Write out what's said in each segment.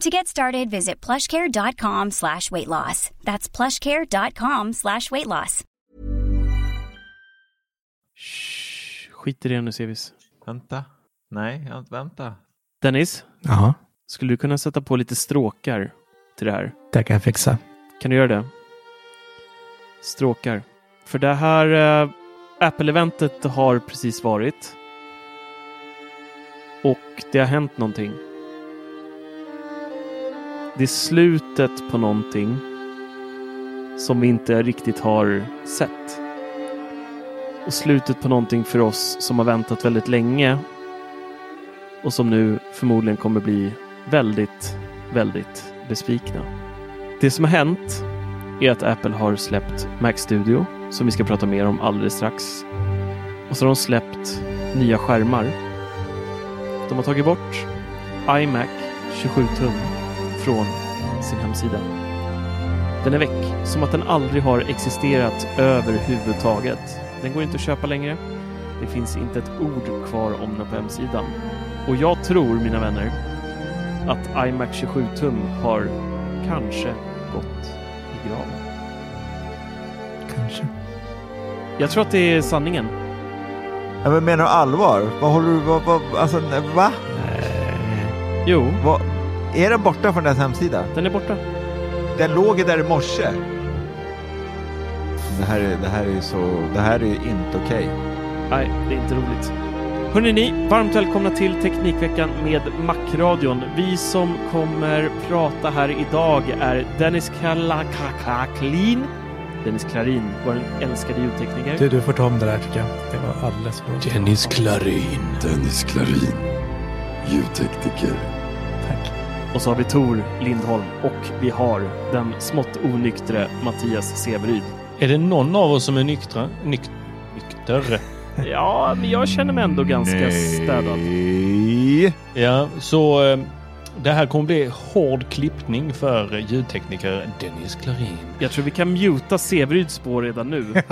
To get started, visit plushcare.com slash weight loss. That's plushcare.com slash weight loss. Shh, skit i det nu Sevis. Vänta. Nej, vänta. Dennis, Ja, skulle du kunna sätta på lite stråkar till det här? det kan jag fixa. Kan du göra det? Stråkar. För det här eh, Apple-eventet har precis varit. Och det har hänt någonting. Det är slutet på någonting som vi inte riktigt har sett. Och slutet på någonting för oss som har väntat väldigt länge och som nu förmodligen kommer bli väldigt, väldigt besvikna. Det som har hänt är att Apple har släppt Mac Studio som vi ska prata mer om alldeles strax. Och så har de släppt nya skärmar. De har tagit bort iMac 27 tum från sin hemsida. Den är väck, som att den aldrig har existerat överhuvudtaget. Den går inte att köpa längre. Det finns inte ett ord kvar om den på hemsidan. Och jag tror, mina vänner, att iMac 27 tum har kanske gått i graven. Kanske. Jag tror att det är sanningen. Ja, men menar du allvar? Vad håller du... Vad, vad, alltså, va? Jo, Vad, är den borta från deras hemsida? den är borta. Den låg ju där i morse. Det här är, det här är ju så... Det här är ju inte okej. Nej, det är inte roligt. Hörrni ni, varmt välkomna till Teknikveckan med Macradion. Vi som kommer prata här idag är Dennis Kalakaklin, Dennis Klarin, vår älskade ljudtekniker. Du, du får ta om det där tycker jag. Det var alldeles för bra. Dennis Klarin. Dennis Klarin. Ljudtekniker. Tack. Och så har vi Tor Lindholm och vi har den smått onyktre Mattias Severyd. Är det någon av oss som är nyktra? Nyk, nykter? Ja, men jag känner mig ändå ganska städad. Nej. Ja, så eh, det här kommer bli hård klippning för ljudtekniker Dennis Klarin. Jag tror vi kan muta Severyds spår redan nu.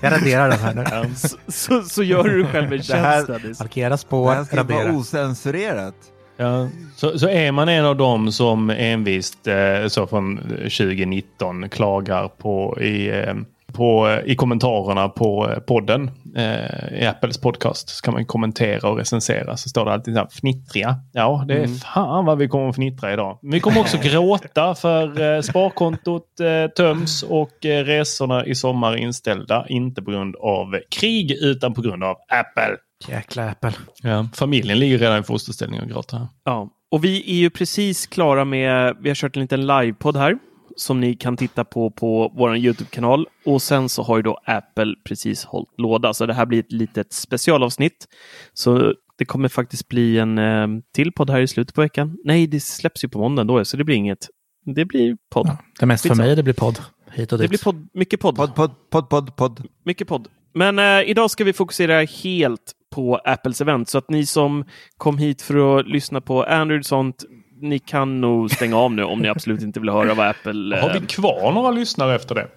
Jag raderar den här nu. Så, så, så gör du själv en Det här- tjänst Dennis. Markera Det spår, här ska vara osensurerat. Ja. Så, så är man en av dem som envist eh, så från 2019 klagar på i, eh, på, i kommentarerna på eh, podden eh, i Apples podcast så kan man kommentera och recensera så står det alltid så här fnittriga. Ja, det är Mm. fan vad vi kommer att fnittra idag. Vi kommer också gråta för eh, sparkontot eh, töms och eh, resorna i sommar är inställda. Inte på grund av krig utan på grund av Apple. Jäkla Apple. Ja, familjen ligger redan i fosterställning och gråter. här. Ja, och vi är ju precis klara med, vi har kört en liten livepodd här som ni kan titta på på vår Youtube-kanal. Och sen så har ju då Apple precis hållit låda, så det här blir ett litet specialavsnitt. Så det kommer faktiskt bli en eh, till podd här i slutet på veckan. Nej, det släpps ju på måndagen då, så det blir inget. Det blir podd. Ja, det mest för mig det blir podd. Hit och Det dit. blir podd, mycket podd. Podd, podd, podd, podd, podd. Mycket podd. Men eh, idag ska vi fokusera helt på Apples event, så att ni som kom hit för att lyssna på Android och sånt, ni kan nog stänga av nu om ni absolut inte vill höra vad Apple... Har eh, vi kvar några lyssnare efter det?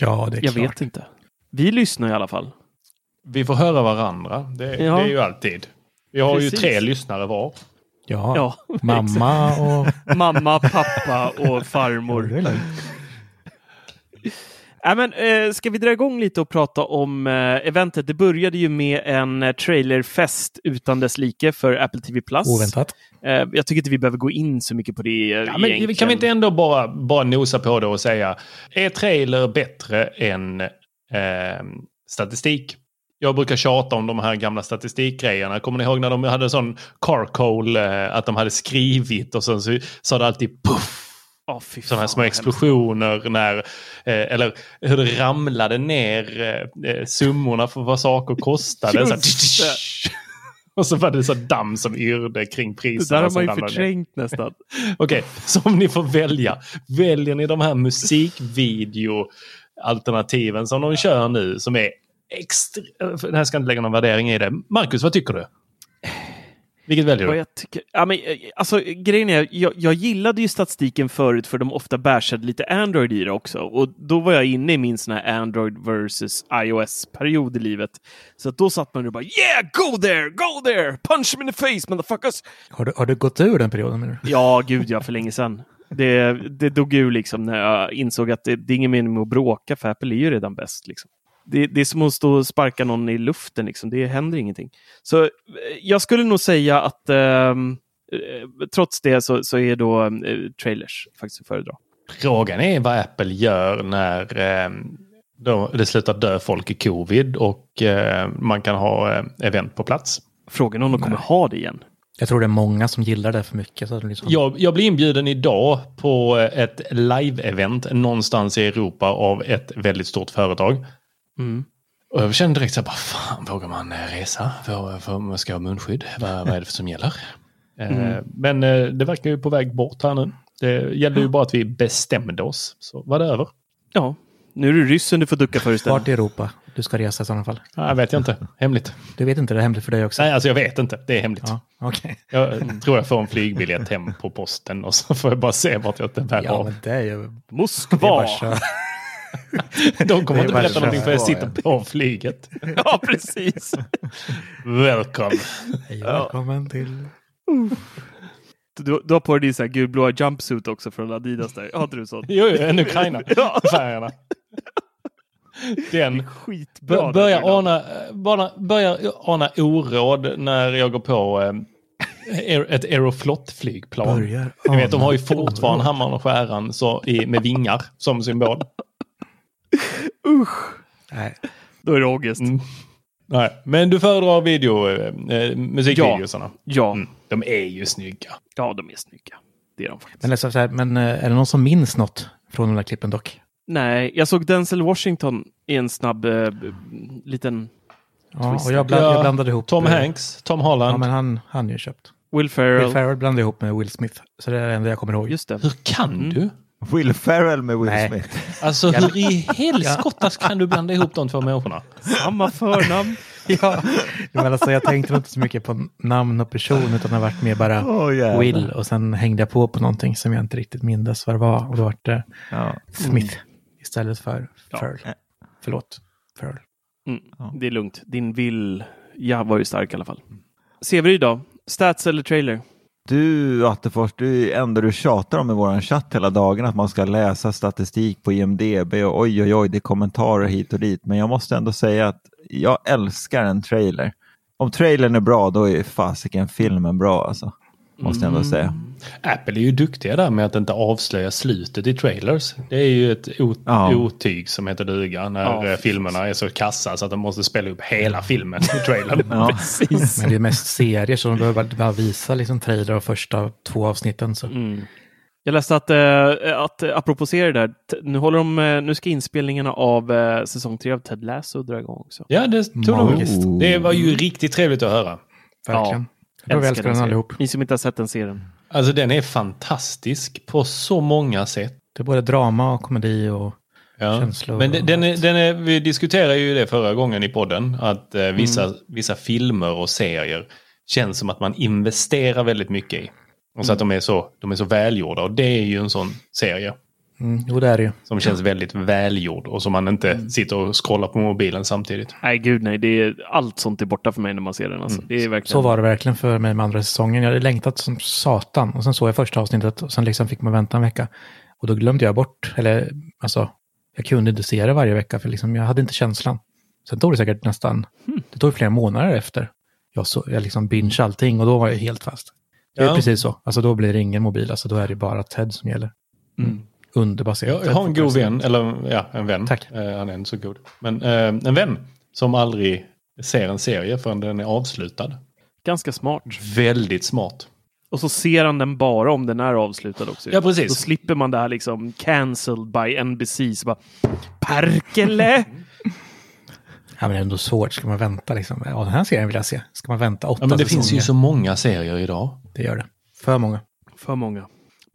Ja, det är jag klart. vet inte. Vi lyssnar i alla fall. Vi får höra varandra. Det, Ja. det är ju alltid. Vi har Precis. ju tre lyssnare var. Ja, Ja, mamma och... Mamma, pappa och Det farmor. Ja, men, eh, ska vi dra igång lite och prata om eh, eventet? Det började ju med en eh, trailerfest utan dess like för Apple TV+. Plus. Oväntat. Eh, jag tycker inte vi behöver gå in så mycket på det. eh, Ja, men kan vi inte ändå bara, bara nosa på det och säga, är trailer bättre än eh, statistik? Jag brukar tjata om de här gamla statistikgrejerna. Kommer ni ihåg när de hade sån carcoal, eh, att de hade skrivit och sen så sa det alltid puff. Fy Sådana här små explosioner när, eh, eller hur det ramlade ner eh, eh, summorna för vad saker kostade. Så och så var det så damm som yrde kring priserna. Det där har man ju ramlade ner. förträngt nästan. Okej, så om ni får välja. Väljer ni de här musikvideo-alternativen som de kör nu som är extra... Det här ska inte lägga någon värdering i det. Marcus, vad tycker du? Vilket väljer du? jag tycker, ja, men, eh, alltså, grejen är, jag, jag gillade ju statistiken förut för de ofta bashade lite Android i det också. Och då var jag inne i min sån här Android versus iOS-period i livet. Så att då satt man och bara yeah, go there, go there, punch them in the face motherfuckers. Har du, har du gått ur den perioden menar du? Ja, gud ja, för länge sedan. Det, det dog ur liksom när jag insåg att det, det är ingen mening med att bråka för Apple är ju redan bäst. Liksom. Det, det är som att stå och sparka någon i luften, liksom. det händer ingenting. Så eh, jag skulle nog säga att ehm, eh, trots det så, så är då eh, trailers faktiskt att föredra. Frågan är vad Apple gör när eh, då det slutar dö folk i covid och eh, man kan ha eh, event på plats. Frågan är om de kommer ha det igen. Jag tror det är många som gillar det för mycket. Så liksom... Jag, jag blir inbjuden idag på ett live-event någonstans i Europa av ett väldigt stort företag. Mm. Och jag kände direkt så här, bara, fan vågar man eh, resa? För, för man ska ha munskydd? Vad, vad är det som gäller? Eh, men eh, det verkar ju på väg bort här nu. Det gällde ju bara att vi bestämde oss. Så var det över. Ja, nu är det ryssen du får ducka för istället. Vart i Europa du ska resa i sådana fall? Nej, jag vet jag inte. Hemligt. Du vet inte, det är hemligt för dig också? Nej, alltså jag vet inte. Det är hemligt. Ja, okej. Jag tror jag får en flygbiljett hem på posten och så får jag bara se vart jag bär Ja, av. men det är ju... Det är Moskva! bara kör. De kommer inte berätta någonting för jag sitter på flyget. ja, precis. Welcome. Hej välkommen till... Du, du har på dig din så här gulblåa jumpsuit också från Adidas där. Har inte du sånt? Jo, jo, en Ukraina. Ja. Färgerna. Den Skitbra. bör, börjar, ana, bara, börjar ana oråd när jag går på eh, ett Aeroflot-flygplan. Börjar Ni vet, de har ju fortfarande hammaren och skäran så, i, med vingar som symbol. Nej, Då är det ångest. Mm. Nej, men du föredrar video, eh, eh, musikvideosarna? Ja. Mm, de är ju snygga. ja, de är snygga. Det är de faktiskt. men, alltså, så här, men eh, är det någon som minns något från de där klippen dock? Nej, jag såg Denzel Washington i en snabb eh, liten Ja, Twist. och jag, bland, jag blandade ihop... Tom eh, Hanks, Tom Holland. Ja, men han han ju köpt. Will Ferrell. Will Ferrell blandade ihop med Will Smith. Så det är det enda jag kommer ihåg. Just det. Hur kan Mm. du? Will Ferrell med Will Nej. Smith. Alltså hur i helskottas kan du blanda ihop de två människorna? Samma förnamn. Ja, men alltså, jag tänkte inte så mycket på namn och person utan det har varit mer bara jävlar. Will och sen hängde jag på på någonting som jag inte riktigt mindes vad det var och då var det Ja. Smith istället för Ja. Ferrell. Förlåt, Ferrell. Mm. Det är lugnt. Din vill... Ja, var ju stark i alla fall. Severyd då? Stats eller trailer? Du Attefors, det är ändå du tjatar om i våran chatt hela dagen att man ska läsa statistik på IMDB och oj oj oj, det är kommentarer hit och dit. Men jag måste ändå säga att jag älskar en trailer. Om trailern är bra, då är fasiken filmen bra alltså. Måste jag ändå säga. Apple är ju duktiga där med att inte avslöja slutet i trailers. Det är ju ett ot- Ja. otyg som heter duga när Ja. eh, filmerna är så kassa så att de måste spela upp hela filmen i trailern. Ja. Precis. Men det är mest serier så de behöver bara- visa liksom trailer av första två avsnitten. Så. Mm. Jag läste att, eh, att eh, apropå serier där, nu, håller de, eh, nu ska inspelningarna av eh, säsong tre av Ted Lasso dra igång också. Ja, det tog de Magiskt. upp. Det var ju riktigt trevligt att höra. Verkligen. Jag tror vi älskar den allihop. Ni som inte har sett den serien. Alltså den är fantastisk på så många sätt. Det är både drama och komedi och Ja. känslor. Men och den är, den är, vi diskuterade ju det förra gången i podden. Att eh, vissa, Mm. vissa filmer och serier känns som att man investerar väldigt mycket i. Och så att de är, så, de är så välgjorda. Och det är ju en sån serie. Mm, jo, det är det ju. Som känns väldigt välgjord. Och som man inte Mm. sitter och scrollar på mobilen samtidigt. Nej, gud nej. Det är, allt sånt är borta för mig när man ser den. Alltså. Det är verkligen... Så var det verkligen för mig med andra säsongen. Jag hade längtat som satan. Och sen såg jag första avsnittet och sen liksom fick man vänta en vecka. Och då glömde jag bort, eller alltså, jag kunde inte se det varje vecka för liksom, jag hade inte känslan. Sen tog det säkert nästan, det tog flera månader efter. Jag, så, jag liksom binge allting och då var jag helt fast. Det är Ja. precis så. Alltså då blir det ingen mobil, alltså då är det bara TED som gäller. Mm. Underbar serie. Jag, jag har en god vän, eller ja, en vän. Tack. Eh, han är inte så god. Men eh, en vän som aldrig ser en serie förrän den är avslutad. Ganska smart. Väldigt smart. Och så ser han den bara om den är avslutad också. Ja, precis. Då slipper man det här liksom cancelled by NBC. Så bara, Perkele! Ja, men det är ändå svårt. Ska man vänta liksom? Ja, den här serien vill jag se. Ska man vänta åtta Ja, men det säsonger? finns ju så många serier idag. Det gör det. För många. För många.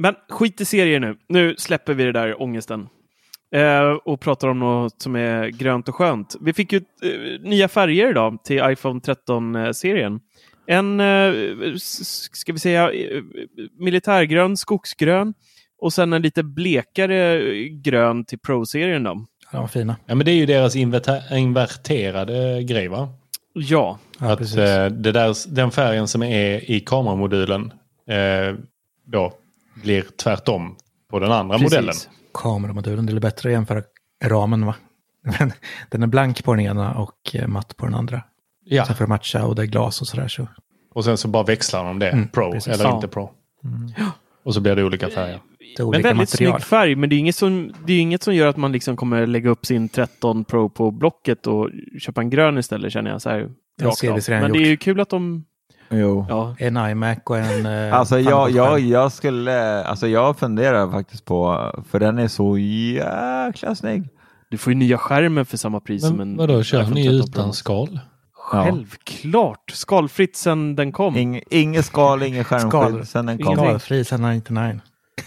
Men skit i serier nu. Nu släpper vi det där ångesten. Eh, och pratar om något som är grönt och skönt. Vi fick ju eh, nya färger idag till iPhone 13-serien. En, eh, ska vi säga, eh, militärgrön, skogsgrön och sen en lite blekare grön till Pro-serien. Då. Ja, fina. Ja, men det är ju deras inverter- inverterade grej va? Ja, Ja, att precis. eh, det där, den färgen som är i kameramodulen eh, då blir tvärtom på den andra precis. modellen. Kameramodulen, det är bättre att jämföra ramen va? Den är blank på den ena och eh, matt på den andra. Ja, Sen för att matcha och det är glas och sådär så. och sen så bara växlar de det. Mm, pro precis. eller Ja. inte pro. Och så blir det olika färger. Det är Men olika väldigt material. snygg färg, men det är inget som, det är inget som gör att man liksom kommer lägga upp sin 13 Pro på Blocket och köpa en grön istället känner jag så här. Rakt ser av. Men det är gjort. ju kul att de... Jo. Ja, En iMac och en... Eh, Alltså jag, jag, jag skulle, alltså jag funderar faktiskt på, för den är så jäkla snygg. du får ju nya skärmen för samma pris som en Men vadå, kör ni 13 utan skal? Ja. Självklart! Skalfritt sedan den kom. Ing, inget skal, ingen skärmskydd Skal. sen den kom. Skalfri sen 99.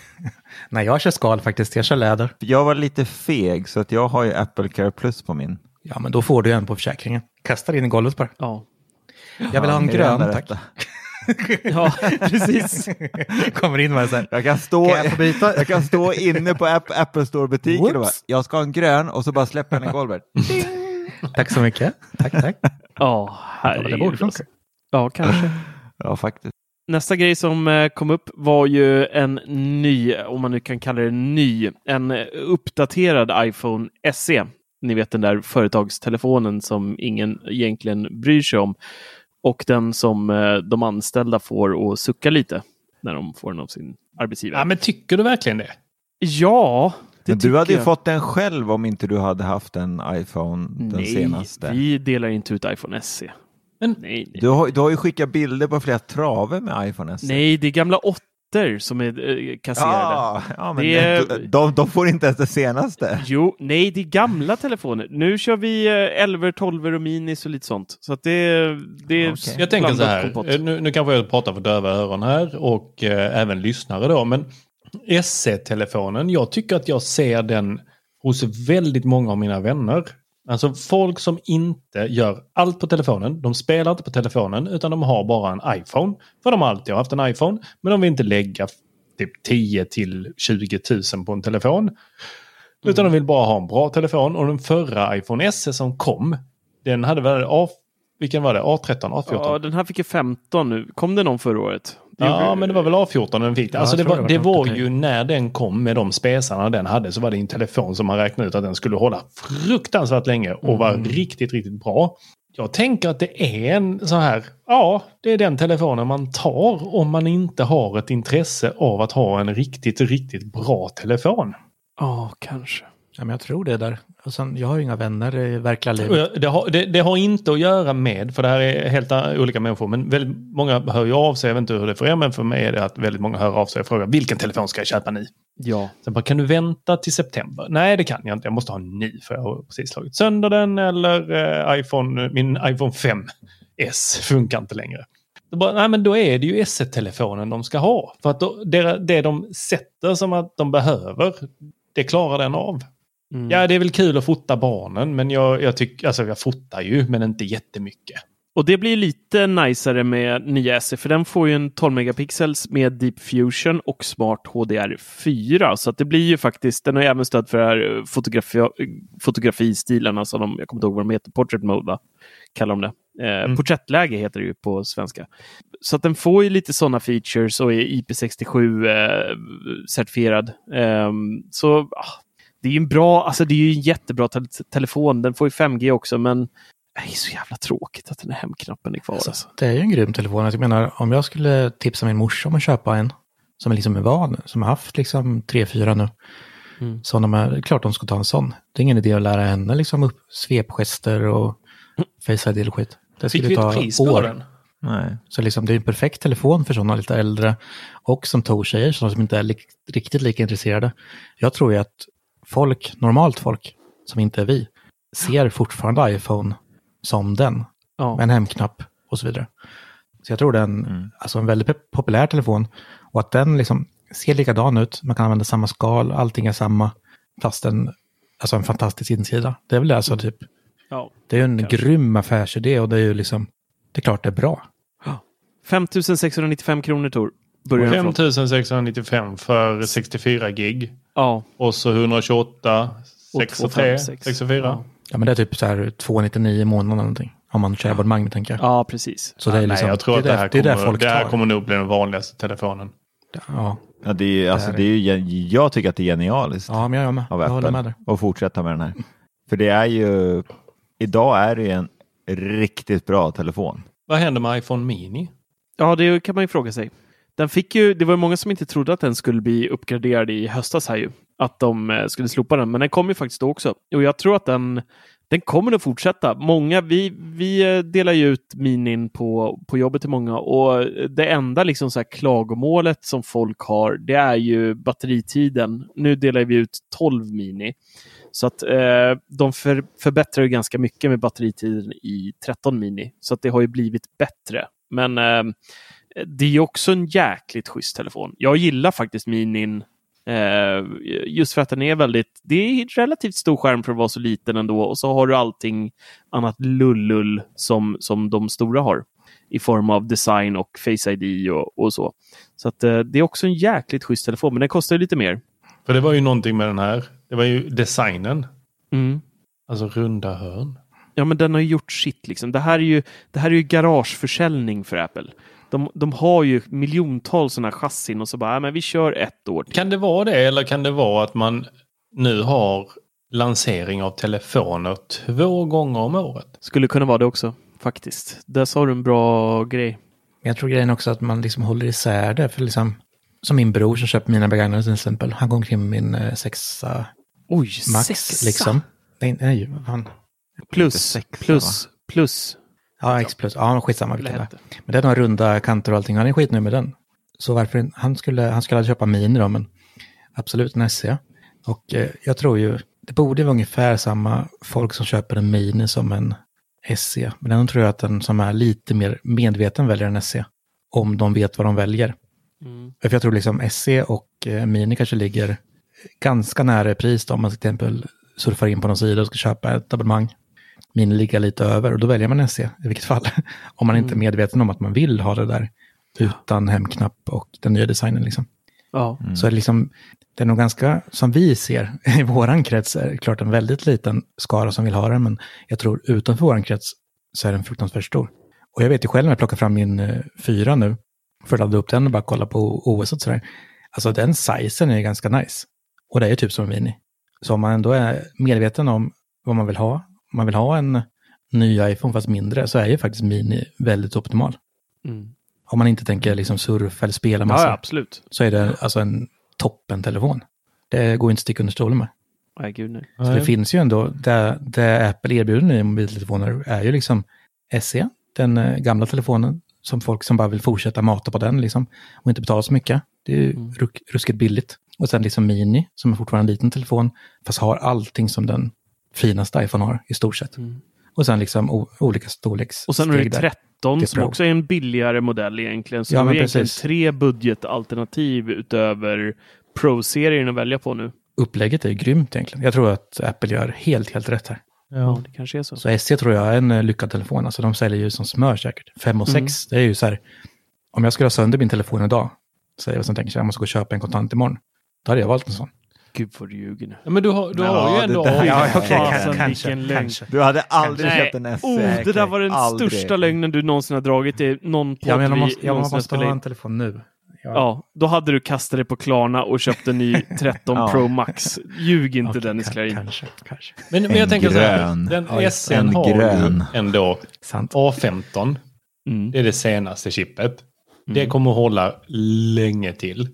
Nej, jag kör skal faktiskt. Jag kör läder. Jag var lite feg så att jag har ju Apple Care Plus på min. Ja, men då får du en på försäkringen. Kasta in i golvet bara. Ja. Jag vill ha en grön, tack. ja, precis. Kommer in med så här. Jag kan stå, Kan jag byta? jag kan stå inne på App, Apple Store-butiken och bara, jag ska ha en grön och så bara släpper den i golvet. Tack så mycket. Tack, tack. Ja, borde herregud. funka. Ja, kanske. Ja, faktiskt. Nästa grej som eh, kom upp var ju en ny, om man nu kan kalla det ny, en uppdaterad iPhone SE. Ni vet den där företagstelefonen som ingen egentligen bryr sig om. Och den som eh, de anställda får att sucka lite när de får den av sin arbetsgivare. Ja, men tycker du verkligen det? Ja, det Men du hade ju jag. fått den själv om inte du hade haft en iPhone, den Nej, senaste. vi delar inte ut iPhone SE. Men- nej, nej. Du, har, du har ju skickat bilder på flera traver med iPhone SE. nej, det är gamla åttor som är eh, kasserade. Ja, ja, men är- de, de, får inte ens det senaste. Jo, nej, det är gamla telefoner. Nu kör vi eh, 11, 12 och minis och lite sånt. Så att det, det är Okej. Jag tänker så här, kompott. eh, nu, nu kanske jag pratar för döva öron här och eh, även lyssnare då, men SE-telefonen, jag tycker att jag ser den hos väldigt många av mina vänner. Alltså folk som inte gör allt på telefonen, de spelar inte på telefonen utan de har bara en iPhone. För de har alltid haft en iPhone, men de vill inte lägga typ 10 till 20 000 på en telefon. Utan de vill bara ha en bra telefon och den förra iPhone SE som kom, den hade väl A, vilken var det? A13, A14? Ja, den här fick ju 15 nu. Kom det någon förra året? Det Ja, men det var väl A14 den fick. Ja, alltså det var, det det var var okej. ju när den kom med de spesarna den hade så var det en telefon som man räknade ut att den skulle hålla fruktansvärt länge och var Mm. riktigt, riktigt bra. Jag tänker att det är en så här, ja, det är den telefonen man tar om man inte har ett intresse av att ha en riktigt, riktigt bra telefon. Ja, kanske. Ja, men jag tror det där. Och sen, jag har ju inga vänner i verkliga livet. Det har, det, det har inte att göra med, för det här är helt olika människor, men väldigt många hör ju av sig, jag vet inte hur det är för er, men för mig är det att väldigt många hör av sig och frågar vilken telefon ska jag köpa nu? Ja. Sen bara, kan du vänta till september? Nej, det kan jag inte. Jag måste ha en ny för jag har precis slagit sönder den eller eh, iPhone, min iPhone 5S funkar inte längre. Då, bara, nej, men då är det ju S1-telefonen de ska ha. För att då, det, det de sätter som att de behöver, det klarar den av. Mm. Ja, det är väl kul att fota barnen, men jag, jag tycker, alltså jag fotar ju, men inte jättemycket. Och det blir lite najsare med nya SE, för den får ju en 12 megapixels med Deep Fusion och Smart HDR4. Så att det blir ju faktiskt, den har ju även stöd för här fotografi, fotografistilarna som de, jag kommer inte ihåg vad de heter, Portrait Mode va? kallar de det. Eh, Mm. Porträttläge heter det ju på svenska. Så att den får ju lite sådana features och är IP67 eh, certifierad. Ehm, så ah, det är ju en bra, alltså det är ju en jättebra te telefon. Den får ju 5G också, men det är så jävla tråkigt att den här hemknappen är kvar. Alltså, Alltså. det är ju en grym telefon. Jag menar, om jag skulle tipsa min morsa om att köpa en, som är liksom är van, som har haft liksom tre, fyra nu, Mm. så de är, det är klart de ska ta en sån. Det är ingen idé att lära henne liksom upp svepgester och face ID och skit. Det Fick skulle vi ta år. den? Nej. Så liksom, det är en perfekt telefon för sådana lite äldre. Och som Tor säger, sådana som inte är li riktigt lika intresserade. Jag tror ju att folk, normalt folk, som inte är vi, ser fortfarande iPhone som den. Ja. Med en hemknapp och så vidare. Så jag tror det är en, alltså en väldigt populär telefon. Och att den liksom ser likadan ut, man kan använda samma skal, allting är samma. Fast en, alltså en fantastisk insida. Det är väl alltså typ, Ja. det är ju en grym affärsidé och det är ju liksom, det är klart det är bra. 5695 kronor Tor. Börjar den från. 5695 för 64 gig. Ja. Och så 128, Och 63, 256. 64. Ja. Ja men det är typ så här 299 i månaden eller någonting. Om man kör abonnemang tänker jag. ja, precis. Så det är liksom, Nej, jag tror att det, det är här, där, det kommer, det här kommer nog bli den vanligaste telefonen. Ja. Ja, det är, alltså, det är ju, jag tycker att det är genialiskt ja, men jag, är med. av jag håller med Apple där. att fortsätta med den här. För det är ju, idag är det ju en riktigt bra telefon. Vad händer med iPhone Mini? Ja, det kan man ju fråga sig. Den fick ju, det var många som inte trodde att den skulle bli uppgraderad i höstas här ju. Att de eh, skulle slopa den, men den kom ju faktiskt då också. Och jag tror att den, den kommer att fortsätta. Många, vi, vi eh, delar ju ut minin på, på jobbet till många och eh, det enda liksom så här klagomålet som folk har, det är ju batteritiden. Nu delar vi ut 12 mini. Så att eh, de för, förbättrar ju ganska mycket med batteritiden i 13 mini. Så att det har ju blivit bättre. Men eh, det är också en jäkligt schysst telefon. Jag gillar faktiskt minin eh, just för att den är väldigt, det är relativt stor skärm för att vara så liten ändå och så har du allting annat lullull som, som de stora har i form av design och Face ID och, och så. Så att eh, det är också en jäkligt schysst telefon, men den kostar lite mer. För det var ju någonting med den här. Det var ju designen. Mm. Alltså runda hörn. Ja, men den har ju gjort sitt liksom. Det här är ju, det här är ju garageförsäljning för Apple. De, de har ju miljontals sådana chassin och så bara, men vi kör ett år till. Kan det vara det eller kan det vara att man nu har lansering av telefoner två gånger om året? Skulle kunna vara det också, faktiskt. Där sa du en bra grej. Jag tror grejen också att man liksom håller isär det. För liksom, som min bror som köper mina begagnade till exempel. Han går omkring med min eh, sexa Oj, max sexa. liksom. Nej, nej, fan. Plus, sexa, plus, plus. Ja, X plus. Ja, skitsamma vilken det. Men det är några runda kanter och allting. Han är skitnöjd med den. Så varför, han skulle, han skulle köpa Mini då, men absolut en SE. Och eh, jag tror ju, det borde vara ungefär samma folk som köper en Mini som en SE. Men ändå tror jag att den som är lite mer medveten väljer en SE. Om de vet vad de väljer. Mm. För jag tror liksom SE och eh, Mini kanske ligger ganska nära pris då, om man till exempel surfar in på någon sida och ska köpa ett abonnemang. Mini ligger lite över och då väljer man SE i vilket fall. om man inte är medveten om att man vill ha det där utan hemknapp och den nya designen liksom. Ja. Så är det liksom, det är nog ganska, som vi ser i våran krets, är det klart en väldigt liten skara som vill ha den, men jag tror utanför våran krets så är den fruktansvärt stor. Och jag vet ju själv när jag plockar fram min eh, fyra nu, för att ladda upp den och bara kolla på OS och sådär. Alltså den sizen är ju ganska nice. Och det är ju typ som en mini. Så om man ändå är medveten om vad man vill ha, man vill ha en ny iPhone fast mindre, så är ju faktiskt mini väldigt optimal. Mm. Om man inte tänker liksom surfa eller spela massa, Ja, absolut. så är det alltså en toppen-telefon. Det går inte att sticka under stolen med. Nej, gud nej. Så det finns ju ändå, det, det Apple erbjuder nu i mobiltelefoner är ju liksom SE, den eh, gamla telefonen, som folk som bara vill fortsätta mata på den liksom, och inte betala så mycket. Det är ju Mm. ruskigt billigt. Och sen liksom Mini, som är fortfarande en liten telefon, fast har allting som den finaste iPhone har i stort sett. Och sen liksom o, olika storleks Mm. Och sen har du steg där. 13 Det är som också är en billigare modell egentligen. Så Ja, har men egentligen precis. tre budgetalternativ utöver Pro-serien att välja på nu. Upplägget är ju grymt egentligen. Jag tror att Apple gör helt, helt rätt här. Ja, det kanske är så. Så SE tror jag är en eh, lyckad telefon. Alltså de säljer ju som smör säkert. 5 och 6, det är ju så här. Om jag skulle ha sönder min telefon idag, säger jag som tänker sig jag måste gå och köpa en kontant imorgon. Då hade jag valt en sån. Gud vad du ljuger nu. Ja, men du har, du Ja, har ju det ändå... där- Ja, okej, Fasen, kanske, vilken lögn. kanske. Du hade aldrig Nej. köpt en SE. Oh, det där var den Aldrig. största lögnen du någonsin har dragit i någon podd Ja, men jag måste, jag måste ha en telefon nu. Ja. Ja, då hade du kastat dig på Klarna och köpt en ny 13 Ja. Pro Max. Ljug inte Okej, Dennis Klarin. Kanske, kanske. Men, men En jag tänker så här. grön. Den Ja, just SN en har grön. ju ändå Sant. A15. Mm. Det är det senaste chippet. Det kommer att hålla länge till.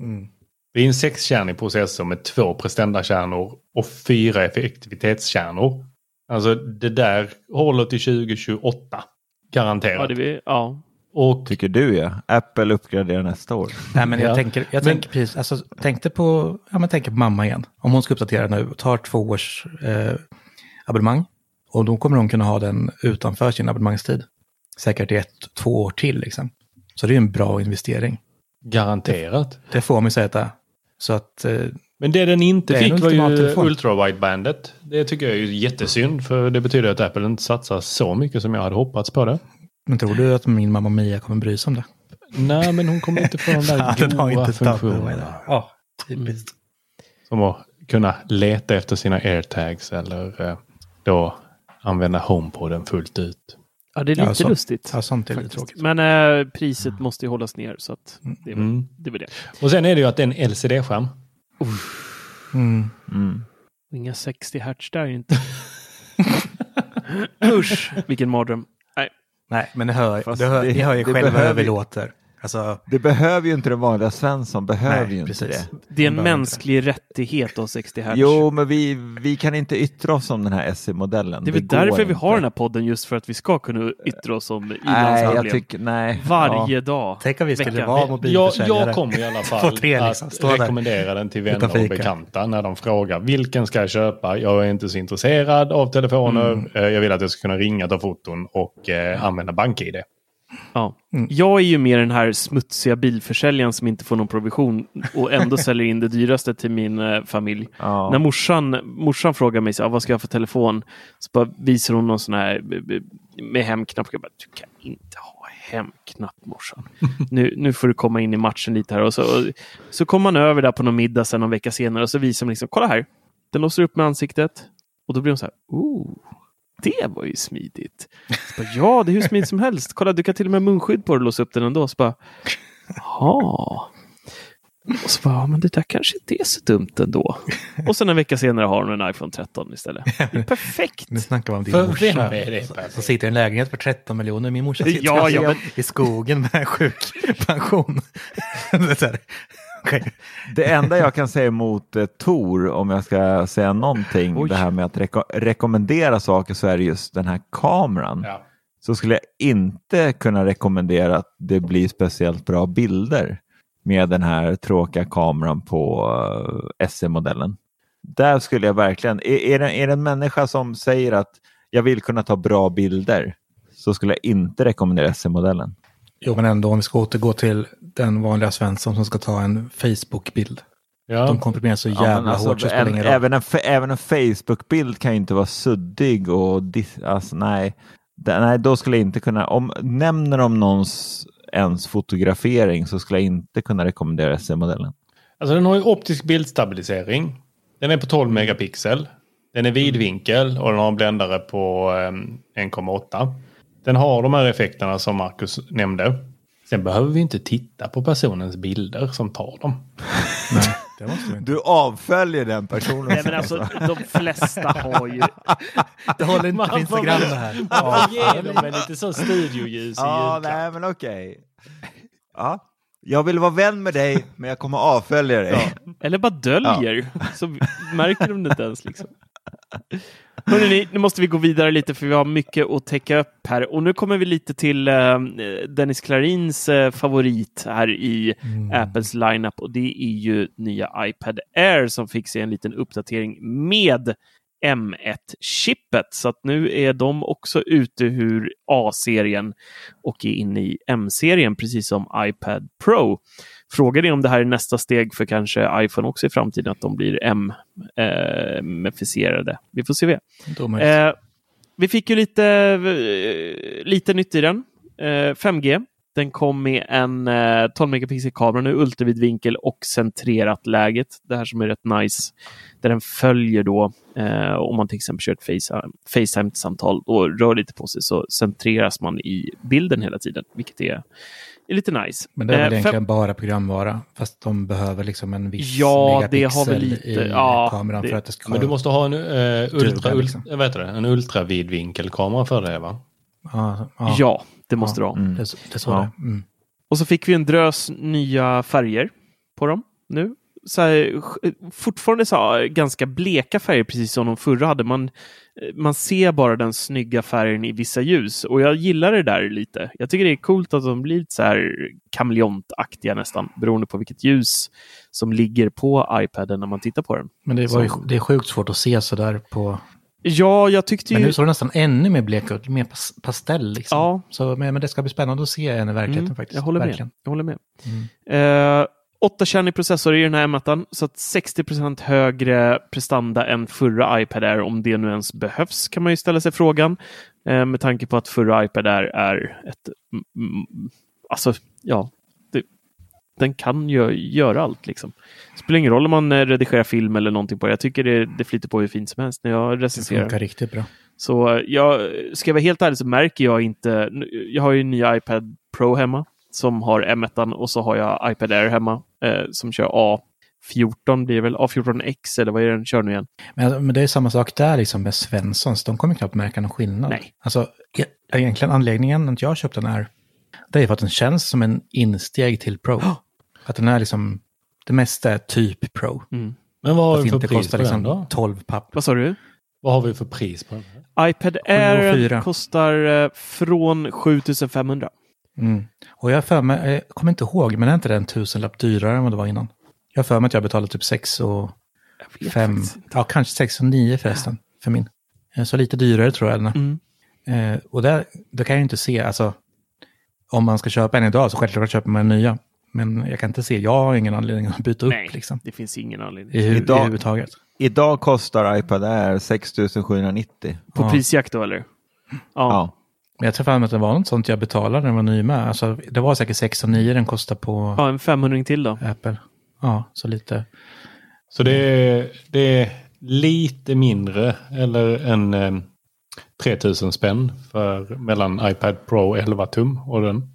Mm. Det är en sexkärnig processor med två prestandakärnor och fyra effektivitetskärnor. Alltså det där håller till 2028. Garanterat. Ja, det vi, ja. Och Tycker du ja. Apple uppgraderar nästa år. Nej, men jag Ja. tänker, jag Men- tänker precis, alltså tänkte på, ja men tänker på mamma igen. Om hon ska uppdatera nu, tar två års eh, abonnemang. Och då kommer hon kunna ha den utanför sin abonnemangstid. Säkert i ett, två år till liksom. Så det är en bra investering. garanterat. Det får man ju säga att det är. Så att, eh, Men det den inte Det är en fick var ju ultra-widebandet. Det tycker jag är ju jättesynd för det betyder att Apple inte satsar så mycket som jag hade hoppats på det. men tror du att min mamma Mia kommer bry sig om det? Nej, men hon kommer inte få de där goa funktionerna. Ja, typiskt. Som att kunna leta efter sina airtags eller eh, då använda HomePoden fullt ut. Ja, det är Ja, lite så- lustigt. Ja, sånt är lite tråkigt. Men eh, priset måste ju hållas ner så att det är, väl, Mm. det, är väl det. Och sen är det ju att det är en LCD-skärm. Mm. Mm. Inga 60 hertz där inte. Usch, vilken mardröm. Nej, Nej, men det hör, Fast det hör, det- ni hör ju det själva hur vi ju- låter. Alltså, Det behöver ju inte den vanliga Svensson, behöver Nej, ju inte det. det är en mänsklig rättighet att ha 60 hertz. Jo, men vi, vi kan inte yttra oss om den här SE-modellen. det är väl går därför vi inte. har den här podden, just för att vi ska kunna yttra oss om Nej, jag i-landsproblem. tycker, nej. Varje Ja. dag. tänk om vi skulle Veckan. vara Jag, mobilförsäljare. jag kommer i alla fall liksom, att där rekommendera den till vänner och bekanta när de frågar vilken ska jag köpa? Jag är inte så intresserad av telefoner. Mm. Eh, Jag vill att jag ska kunna ringa, ta foton och eh, använda BankID. Ja. Mm. Jag är ju mer den här smutsiga bilförsäljaren som inte får någon provision och ändå säljer in det dyraste till min eh, familj. Ja. När morsan, morsan frågar mig så, här, vad ska jag för telefon, så bara visar hon någon sån här b- b- med hemknapp. Jag bara, du kan inte ha hemknapp morsan. nu, nu får du komma in i matchen lite här. Och så, och, så kommer man över där på någon middag sen någon vecka senare och så visar man liksom, kolla här, den låser upp med ansiktet. Och då blir de så här, oh, det var ju smidigt. Så bara, ja, det är hur smidigt som helst. Kolla, du kan till och med munskydd på dig och låsa upp den ändå. Så bara, jaha. Och så bara, ja, men det där kanske inte är så dumt ändå. Och sen en vecka senare har hon en iPhone 13 istället. Det är perfekt. Nu snackar vi om din För morsa. vem är det, Per? Som sitter i en lägenhet för 13 miljoner. Min morsa sitter Ja, ja, alltså i skogen med en sjukpension. Det enda jag kan säga emot eh, Tor, om jag ska säga någonting, Oj. det här med att reko- rekommendera saker, så är det just den här kameran. Ja. Så skulle jag inte kunna rekommendera att det blir speciellt bra bilder med den här tråkiga kameran på uh, SE-modellen. Där skulle jag verkligen, är, är, det, är det en människa som säger att jag vill kunna ta bra bilder så skulle jag inte rekommendera SE-modellen. Jo, men ändå om vi ska återgå till den vanliga Svensson som ska ta en Facebook-bild. Ja. De komprimerar så Ja, jävla men alltså, hårt så en, även, en, även en Facebook-bild kan ju inte vara suddig och dis, alltså, nej. Det, nej, då skulle jag inte kunna, om nämner de någons ens fotografering så skulle jag inte kunna rekommendera SE-modellen. Alltså den har ju optisk bildstabilisering. Den är på 12 megapixel. Den är vidvinkel och den har en bländare på eh, 1,8. Den har de här effekterna som Marcus nämnde. Sen behöver vi inte titta på personens bilder som tar dem. Nej, det måste vi inte. Du avföljer den personen. Nej, men alltså, de flesta har ju... Det håller inte på Instagram det här. Man får ge dem lite så studioljus i Ja, julklapp. nej men okej. Ja. Jag vill vara vän med dig, men jag kommer avfölja dig. Eller bara döljer. Så märker de det inte ens. Liksom. Hörrni, nu måste vi gå vidare lite för vi har mycket att täcka upp här. Och nu kommer vi lite till eh, Dennis Klarins eh, favorit här i Apples lineup och det är ju nya iPad Air som fick sig en liten uppdatering med M1-chippet. Så att nu är de också ute ur A-serien och är inne i M-serien, precis som iPad Pro. Frågan är om det här är nästa steg för kanske iPhone också i framtiden, att de blir M-ficerade. Vi får se. Eh, vi fick ju lite, eh, lite nytt i den. Eh, 5G. Den kom med en eh, 12 megapixel kamera nu, ultravidvinkel och centrerat läget. Det här som är rätt nice. Där den följer då, eh, om man till exempel kör ett Face- FaceTime-samtal och rör lite på sig så centreras man i bilden hela tiden, vilket är är lite nice. Men det är väl Eh, fem- egentligen bara programvara, fast de behöver liksom en viss Ja, det har megapixel lite- i ja, kameran det- för att det ska... Men du måste ha en, uh, ultra, liksom. ul, vad heter det? en ultravidvinkelkamera för det va? Ja, ja, Ja, det måste Ja. du ha. det, är så- det så Ja. det mm. Och så fick vi en drös nya färger på dem nu. Så här, fortfarande så här, ganska bleka färger, precis som de förra hade. Man, man ser bara den snygga färgen i vissa ljus och jag gillar det där lite. Jag tycker det är coolt att de blir lite så här kameleontaktiga nästan, beroende på vilket ljus som ligger på iPaden när man tittar på den. Men det, var ju, det är sjukt svårt att se sådär på... Ja, jag tyckte ju... Men nu såg det nästan ännu mer blek ut, mer pas, pastell liksom. Ja. Så, men, men det ska bli spännande att se en i verkligheten Mm, faktiskt. Jag håller Verkligen. med. Jag håller med. Eh, 8-kärnig processor i den här M1, så att 60% högre prestanda än förra iPad Air, om det nu ens behövs, kan man ju ställa sig frågan. Eh, med tanke på att förra iPad Air är ett... mm, mm, alltså, ja. Det, den kan ju göra allt liksom. Spelar ingen roll om man eh, redigerar film eller någonting på det. Jag tycker det, det flyter på hur fint som helst när jag Det recenserar. funkar riktigt bra. Så eh, jag, ska jag vara helt ärlig så märker jag inte. Jag har ju en ny iPad Pro hemma som har M1 och så har jag iPad Air hemma eh, som kör A14 blir det väl, A14X eller vad är det den kör nu igen? Men, men det är samma sak där liksom med Svenssons. De kommer knappt märka någon skillnad. Nej. Alltså, egentligen anledningen att jag köpte den här, det är för att den känns som en insteg till Pro. Att den är liksom, det mesta är typ Pro. Men vad har vi det för inte pris kostar på liksom den då? 12 papp. Vad sa du? Vad har vi för pris på den? iPad Air kostar eh, från 7500. Mm. Och jag för mig, jag kommer inte ihåg, men är inte det en tusenlapp dyrare än vad det var innan? Jag har för mig att jag betalade typ 6 och vet 5, faktiskt inte. ja kanske 6 och 9 förresten, för min. Eh, Så lite dyrare tror jag den. Mm. Eh, och där, då kan jag ju inte se, alltså, om man ska köpa en idag så självklart köper man en nya. Men jag kan inte se, jag har ingen anledning att byta Nej, upp liksom. det finns ingen anledning. I, hu- Idag- i huvudtaget. Idag kostar iPad Air 6790. På Ja. prisjakt då eller? Ja. Ja. Men jag tror fan att det var något sånt jag betalade när den var ny med. Alltså, det var säkert 6 och 9 den kostade på ja, en 500 till då. Apple. Ja, så lite. Så det är, det är lite mindre eller en eh, 3000 spänn för mellan iPad Pro 11 tum och den.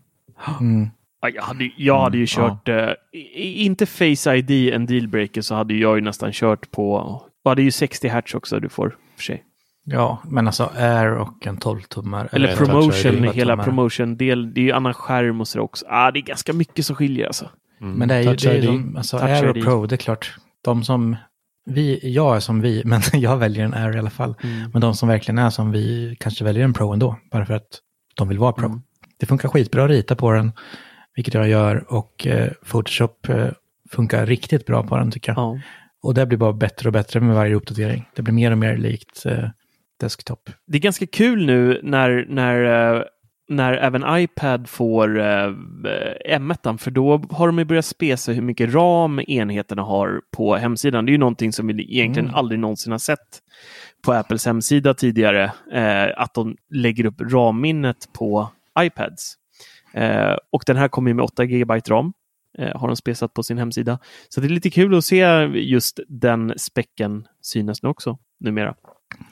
Mm. Ja, jag hade, jag hade ju kört, eh, i- inte Face ID en dealbreaker så hade jag ju nästan kört på, ja det är ju 60 hertz också du får för sig. Ja, men alltså Air och en 12-tummare. Eller promotion, ID. hela promotion-del, det är ju annan skärm och sådär också. Ah, det är ganska mycket som skiljer alltså. Men det är ju, Touch det är ju de, alltså Touch Air och ID. Pro, det är klart. De som, vi, jag är som vi, men jag väljer en Air i alla fall. Mm. Men de som verkligen är som vi kanske väljer en Pro ändå, bara för att de vill vara Pro. Mm. Det funkar skitbra att rita på den, vilket jag gör, och eh, Photoshop eh, funkar riktigt bra på den tycker jag. Ja. Och det blir bara bättre och bättre med varje uppdatering. Det blir mer och mer likt eh, desktop. Det är ganska kul nu när, när, eh, när även iPad får eh, M1, för då har de ju börjat spesa hur mycket ram enheterna har på hemsidan. Det är ju någonting som vi egentligen aldrig någonsin har sett på Apples hemsida tidigare, eh, att de lägger upp RAM-minnet på iPads. Eh, och den här kommer ju med 8 GB ram, eh, har de spesat på sin hemsida. Så det är lite kul att se just den späcken synas nu också numera.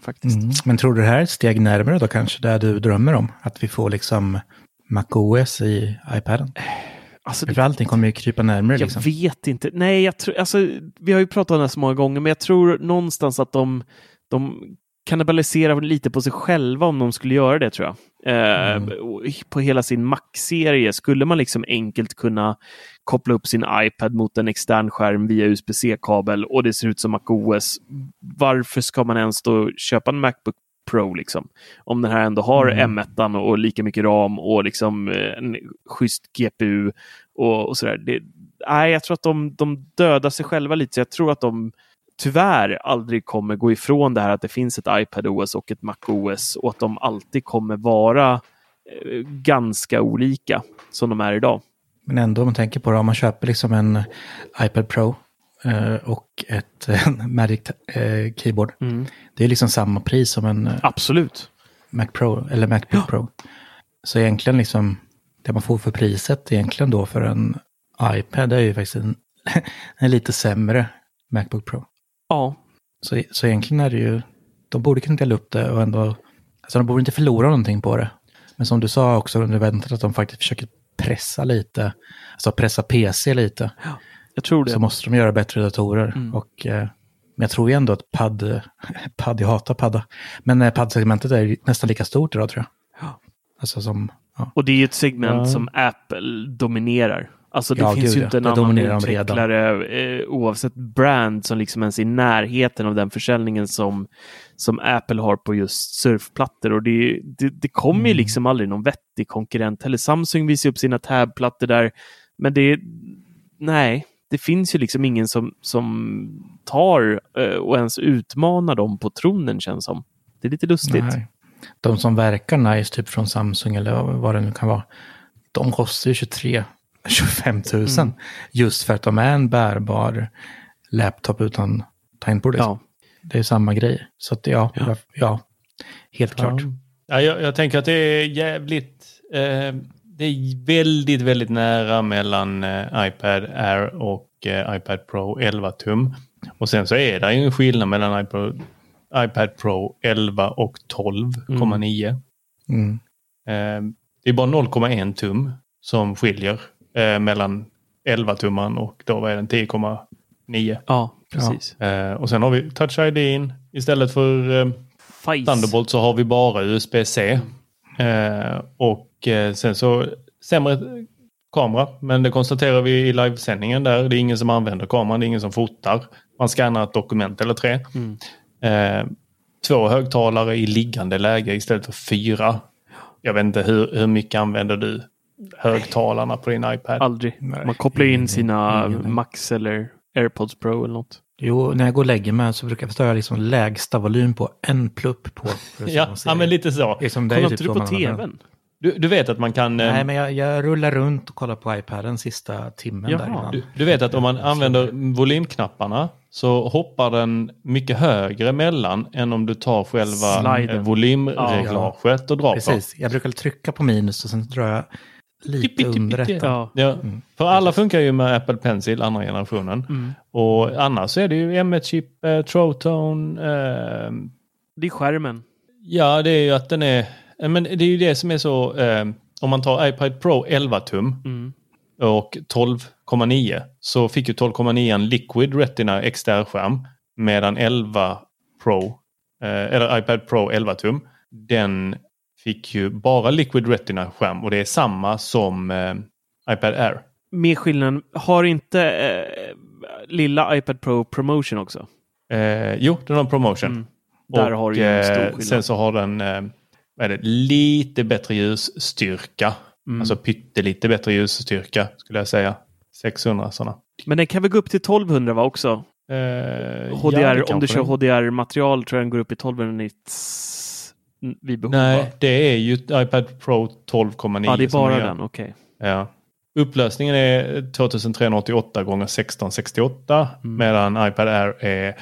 Faktiskt. Mm. Men tror du det här är ett steg närmare då kanske, där du drömmer om? Att vi får liksom MacOS i iPaden? Alltså, det allting kommer ju krypa närmare Jag liksom. vet inte. Nej, jag tror, alltså, vi har ju pratat om det här så många gånger, men jag tror någonstans att de, de kannibaliserar lite på sig själva om de skulle göra det, tror jag. Eh, Mm. På hela sin Mac-serie skulle man liksom enkelt kunna koppla upp sin iPad mot en extern skärm via USB-C-kabel och det ser ut som MacOS. Varför ska man ens då köpa en Macbook Pro liksom? Om den här ändå har Mm. M1 och lika mycket ram och liksom eh, en schysst GPU och, och sådär. Det, nej, jag tror att de, de dödar sig själva lite. Så jag tror att de tyvärr aldrig kommer gå ifrån det här att det finns ett iPadOS och ett MacOS och att de alltid kommer vara eh, ganska olika som de är idag. Men ändå om man tänker på det, om man köper liksom en iPad Pro eh, och ett Magic eh, Keyboard. Det är liksom samma pris som en eh, Absolut. Mac Pro eller Macbook Pro. Så egentligen liksom det man får för priset egentligen då för en iPad är ju faktiskt en, en lite sämre Macbook Pro. Ja, Så, så egentligen är det ju, de borde kunna dela upp det och ändå, alltså de borde inte förlora någonting på det. Men som du sa också under eventet att de faktiskt försöker pressa lite, alltså pressa PC lite, Jag tror det. så måste de göra bättre datorer. Mm. Och, eh, men jag tror ju ändå att padd, padd, jag hatar padda, men eh, paddsegmentet är nästan lika stort idag tror jag. Alltså som, ja. Och det är ju ett segment Ja. som Apple dominerar. Alltså det Ja, finns gud, ju inte en Det annan utvecklare eh, oavsett brand som liksom ens är i närheten av den försäljningen som, som Apple har på just surfplattor. Och det, det, det kommer ju Mm. liksom aldrig någon vettig konkurrent heller. Samsung visar upp sina tabplattor där. Men det, nej, det finns ju liksom ingen som, som tar eh, och ens utmanar dem på tronen känns som. Det är lite lustigt. Nej. De som verkar nice, typ från Samsung eller vad det nu kan vara, de kostar ju 23 25 000. Mm. Just för att de är en bärbar laptop utan tangentbord. Ja. Det är samma grej. Så att ja, ja. ja helt klart. Ja, jag, jag tänker att det är jävligt... Eh, det är väldigt, väldigt nära mellan eh, iPad Air och eh, iPad Pro 11 tum. Och sen så är det ju en skillnad mellan iPad, iPad Pro 11 och 12,9. Mm. Eh, det är bara 0,1 tum som skiljer eh, mellan 11-tumman och då var den 10,9. Ja, precis. Eh, och sen har vi Touch ID istället för eh. Thunderbolt så har vi bara USB-C. Eh, och eh, sen så sämre kamera. Men det konstaterar vi i livesändningen där. Det är ingen som använder kameran, det är ingen som fotar. Man scannar ett dokument eller tre. Mm. Eh, två högtalare i liggande läge istället för fyra. Jag vet inte hur, hur mycket använder du högtalarna på din iPad? Aldrig. Nej, Man kopplar in sina ingenting. Max eller AirPods Pro eller något. Jo, när jag går och lägger mig så brukar jag förstå liksom lägsta volym på en plupp på. ja, ja, men lite så. Liksom, Kollar ju inte typ du på tvn? Du, du vet att man kan... Nej, men jag, jag rullar runt och kollar på iPaden sista timmen Jaha, där innan. Du, du vet att om man använder volymknapparna så hoppar den mycket högre mellan än om du tar själva Sliden. eh, volymreglaget och drar på. Precis, jag brukar trycka på minus och sen drar jag lite under detta. Ja. Ja, Mm. för alla funkar ju med Apple Pencil andra generationen. Mm. Och annars så är det ju M1-chip, eh, Trotone. Eh, Det är skärmen. ja, det är ju att den är... eh, Men det är ju det som är så... Eh, om man tar iPad Pro 11 tum Mm. och 12,9 så fick ju 12,9 en Liquid Retina XDR-skärm medan 11 Pro, eh, eller iPad Pro 11 tum, den fick ju bara Liquid Retina-skärm och det är samma som eh, iPad Air. Med skillnaden, har inte eh, lilla iPad Pro Promotion också? Eh, jo, den har promotion. Mm. Där och, har du en stor eh, skillnad. Sen så har den eh, det, lite bättre ljusstyrka. Mm. Alltså pyttelite bättre ljusstyrka skulle jag säga. 600 sådana. Men den kan väl gå upp till 1200 va också? Eh, ja, HDR, det om du kör HDR-material tror jag den går upp i 1200 nits vid behov. Nej, det är ju iPad Pro 12,9. Ja, det är bara den, okej. Ja. Upplösningen är 2388 gånger 1668 Mm. medan iPad Air är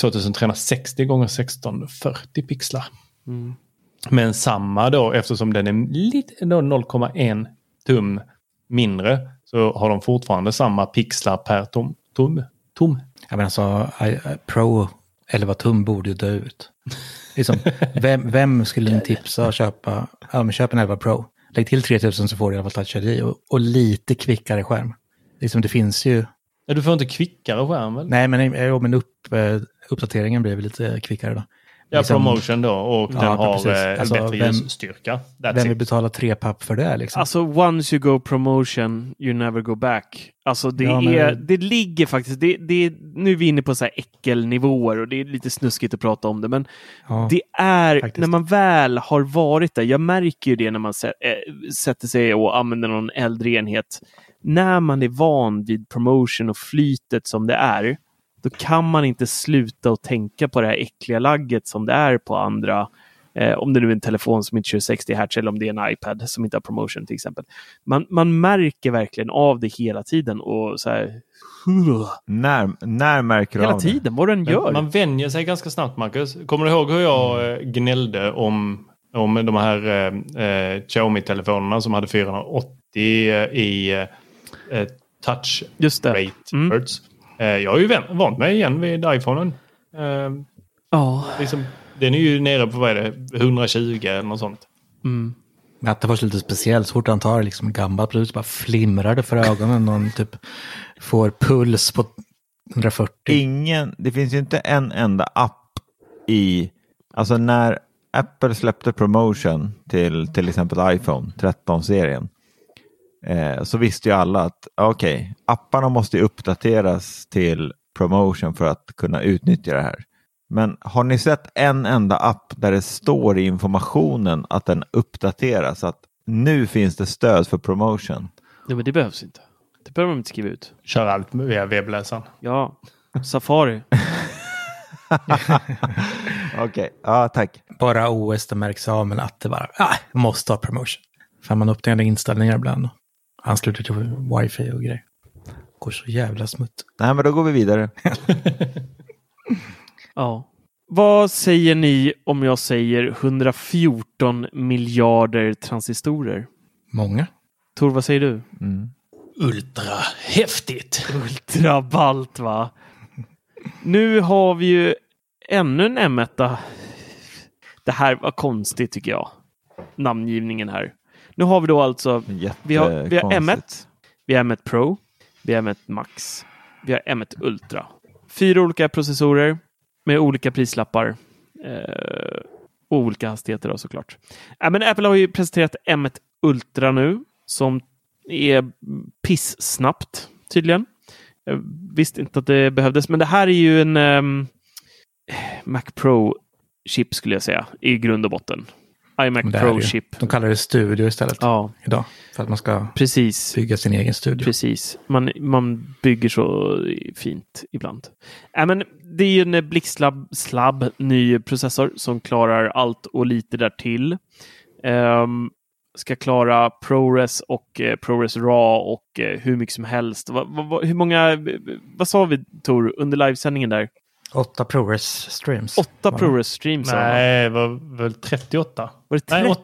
2360 gånger 1640 pixlar. Mm. Men samma då eftersom den är lite då 0,1 tum mindre så har de fortfarande samma pixlar per tom. tom, tom. Ja, men alltså, I, I, Pro 11 tum borde ju dö ut. Liksom, vem, vem skulle ni tipsa att köpa? Ja, men köp en 11 Pro. Lägg till 3000 så får du i alla fall Touch ID och, och lite kvickare skärm. Liksom, det finns ju... Ja, du får inte kvickare skärm väl? Nej, men, ja, men upp, eh, uppdateringen blev lite kvickare då. Ja, Liksom, promotion då och Ja, den har precis. eh, Alltså, bättre vem- ljusstyrka. That's Vem vill it. betala tre papp för det liksom? Alltså once you go promotion, you never go back. Alltså det, Ja, men- är, det ligger faktiskt, det, det, nu är vi inne på så här äckelnivåer och det är lite snuskigt att prata om det, men ja. det är, faktiskt. när man väl har varit där, jag märker ju det när man äh, sätter sig och använder någon äldre enhet. När man är van vid promotion och flytet som det är, då kan man inte sluta att tänka på det här äckliga lagget som det är på andra Eh, om det nu är en telefon som inte kör 60 Hz eller om det är en iPad som inte har promotion till exempel. Man, man märker verkligen av det hela tiden och så här, När, när märker du hela av tiden, vad den gör. Man vänjer sig ganska snabbt, Marcus. Kommer du ihåg hur jag eh, gnällde om, om de här eh, eh, Xiaomi-telefonerna som hade 480 i eh, eh, touch Just det. rate Mm. hertz? Eh, jag har ju vant mig igen vid iPhonen. Eh, Ja. liksom, den är ju nere på vad är det, 120 eller något sånt. Mm. Attefors är lite speciell. Så fort han tar liksom en gammal produkt så bara flimrar det för ögonen. Någon typ får puls på 140. Ingen, det finns ju inte en enda app i, alltså när Apple släppte promotion till till exempel iPhone 13-serien eh, så visste ju alla att okej, okay, apparna måste uppdateras till promotion för att kunna utnyttja det här. Men har ni sett en enda app där det står i informationen att den uppdateras att nu finns det stöd för promotion? Ja, men det behövs inte. Det behöver de inte skriva ut. Kör allt via webbläsaren. Ja, Safari. Okej, okay. ja tack. Bara OS det märks av, men att det bara, ah, måste ha promotion. För man uppdaterar inställningar ibland. Ansluter till wifi och grejer. Går så jävla smutt. Nej, men då går vi vidare. ja. Vad säger ni om jag säger 114 miljarder transistorer? Många. Tor, vad säger du? Mm. Ultra häftigt. Ultra ballt va? Nu har vi ju ännu en M1. Det här var konstigt tycker jag. Namngivningen här. Nu har vi då alltså vi har, vi har M1, vi har M1 Pro, vi har M1 Max, vi har M1 Ultra. Fyra olika processorer med olika prislappar. Eh, och olika hastigheter då såklart. Äh, men Apple har ju presenterat M1 Ultra nu som är pissnabbt tydligen. Jag visste inte att det behövdes, men det här är ju en um, Mac Pro-chip skulle jag säga i grund och botten. iMac Pro-chip. De kallar det studio istället ja. idag. För att man ska Precis. bygga sin egen studio. Precis. Man, man bygger så fint ibland. Äh, men det är ju en blixtslabb ny processor som klarar allt och lite därtill. Um, ska klara ProRes och eh, ProRes RAW och eh, hur mycket som helst. Va, va, hur många, vad sa vi Tor under livesändningen där? Åtta ProRes streams. Åtta ProRes streams? Nej, det var väl 38? Var det 30? Nej,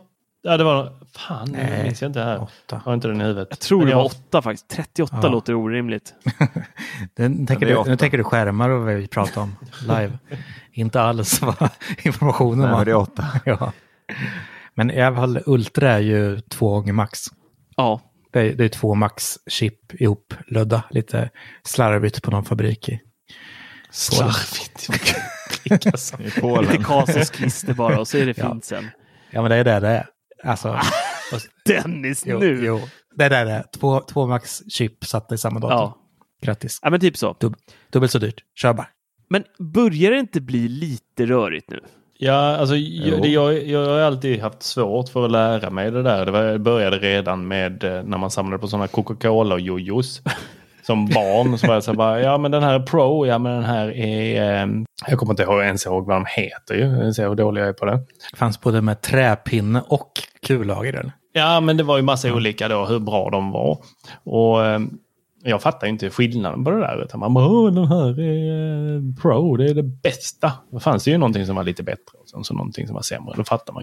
ja, det var... Fan, Nej, det minns jag inte här. Åtta. Har inte den i huvudet. Jag tror Men det var åtta faktiskt. 38 ja. låter orimligt. nu, tänker du, nu tänker du skärmar och vad vi pratar om live. inte alls vad informationen var. det är åtta. ja. Men i alla fall Ultra är ju två gånger max. Ja. Det är, det är två max-chip ihoplödda. Lite slarvigt på någon fabrik i Slarvigt. I Polen. Lite Kasos klister bara och så är det fint sen. Ja men det är det det är. Alltså, Dennis jo, nu! Jo, det är det det är. Två, två max-chip satta i samma dator. Ja. Grattis. Ja men typ så. Dub, dubbelt så dyrt. Kör bara. Men börjar det inte bli lite rörigt nu? Ja, alltså jag, jag, jag har alltid haft svårt för att lära mig det där. Det började redan med eh, när man samlade på sådana Coca-Cola och jojos. Som barn så var jag så bara, ja men den här är Pro, ja men den här är... Eh, jag kommer inte ihåg, ens ihåg vad de heter ju. Se hur dålig jag är på det. Det fanns både med träpinne och kullager eller? Ja, men det var ju massa olika då hur bra de var. Och eh, jag fattar inte skillnaden på det där. Utan man bara, den här är eh, pro, det är det bästa. Då fanns det ju någonting som var lite bättre och sen så någonting som var sämre. Då fattar man.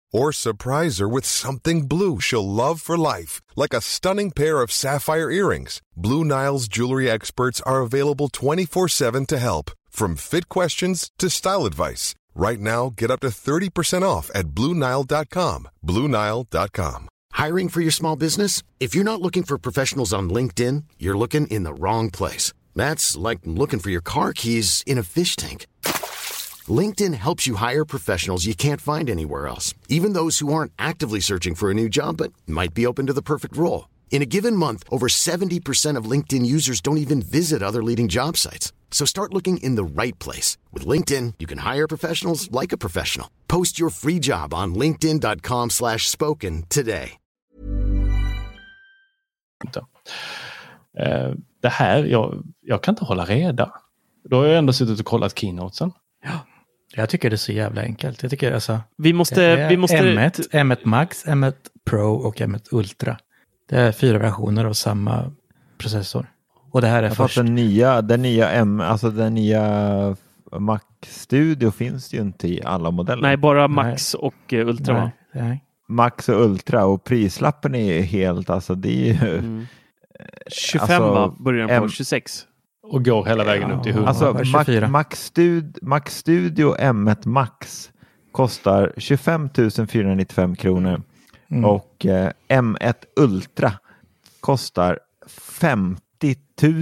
Or surprise her with something blue she'll love for life, like a stunning pair of sapphire earrings. Blue Nile's jewelry experts are available 24 7 to help, from fit questions to style advice. Right now, get up to 30% off at BlueNile.com. BlueNile.com. Hiring for your small business? If you're not looking for professionals on LinkedIn, you're looking in the wrong place. That's like looking for your car keys in a fish tank. LinkedIn helps you hire professionals you can't find anywhere else, even those who aren't actively searching for a new job but might be open to the perfect role. In a given month, over 70% of LinkedIn users don't even visit other leading job sites. So start looking in the right place. With LinkedIn, you can hire professionals like a professional. Post your free job on linkedin.com slash spoken today. Eh, det här, jag, jag kan inte hålla reda. Då har jag ändå suttit och kollat keynotesen. Jag tycker det är så jävla enkelt. Jag tycker alltså... Vi måste... Vi måste M1, M1 Max, M1 Pro och M1 Ultra. Det är fyra versioner av samma processor. Och det här är Jag först. den nya, den nya M, alltså den nya Mac Studio finns ju inte i alla modeller. Nej, bara Max och eh, Ultra va? Nej, nej. Max och Ultra och prislappen är ju helt, alltså det är ju... Mm. 25 Alltså, va? Börjar den på? M- 26? Och går hela vägen upp till 100. Alltså Mac, 24. Mac, Stud, Mac Studio M1 Max kostar 25 495 kronor Mm. och eh, M1 Ultra kostar 50 000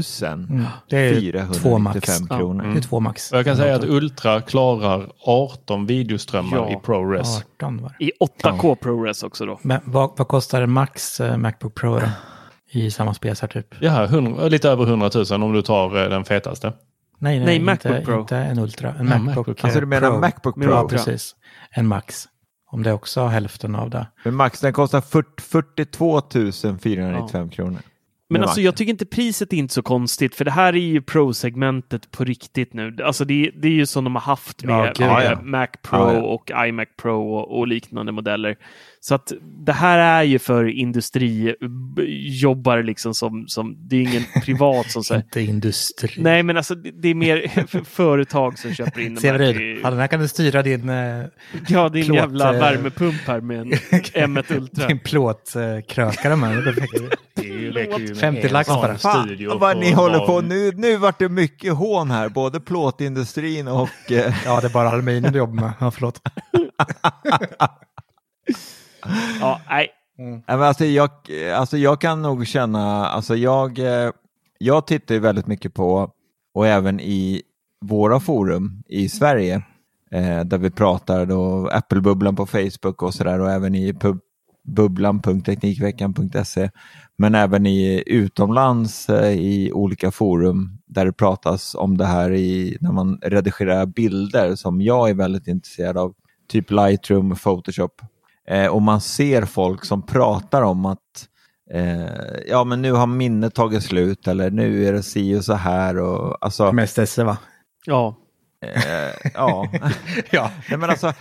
Mm. Det är två max. 495 Ja. kronor. Det är två max. Jag kan säga att Ultra klarar 18 videoströmmar Ja. i ProRes. 18 var. I 8K ProRes också då. Men vad, vad kostar en Max eh, Macbook Pro då? I samma spesar typ? Ja, 100, lite över 100 000 om du tar eh, den fetaste. Nej, nej, Nej, inte, Macbook Pro. inte en Ultra. En Ja, Macbook, Macbook. Alltså du menar Pro. Macbook Pro? Ja, precis. En Max. Om det också har hälften av det. Men Max den kostar 40, 42 495 kronor. Men alltså jag tycker inte priset är inte så konstigt för det här är ju Pro-segmentet på riktigt nu. Alltså det, det är ju som de har haft med, Ja, gud, med ja. Mac Pro Ja, ja. och iMac Pro och, och liknande modeller. Så att det här är ju för industrijobbare liksom som, som det är ingen privat som säger. Inte industri. Nej men alltså det, det är mer för företag som köper in. Severin, till- ja, den här kan du styra din, eh, Ja, din plåt, jävla eh, värmepump här med en M1 Ultra. din plåtkrökare med. Det är perfekt. Det räcker ju med 50 en lax bara. Fan, vad ni håller på nu. Nu vart det mycket hån här, både plåtindustrin och... Eh, Ja, det är bara aluminium du jobbar med. Ja, förlåt. Ja, nej. Mm. men alltså, jag, alltså jag kan nog känna, alltså jag, eh, jag tittar ju väldigt mycket på, och även i våra forum i Sverige, eh, där vi pratar då Apple-bubblan på Facebook och sådär och även i pub, bubblan.teknikveckan.se, men även i utomlands eh, i olika forum där det pratas om det här i, när man redigerar bilder som jag är väldigt intresserad av, typ Lightroom, Photoshop. Eh, och man ser folk som pratar om att eh, ja men nu har minnet tagit slut eller nu är det si och så här och alltså Mest esse va? Ja. eh, ja. Ja. Nej, men alltså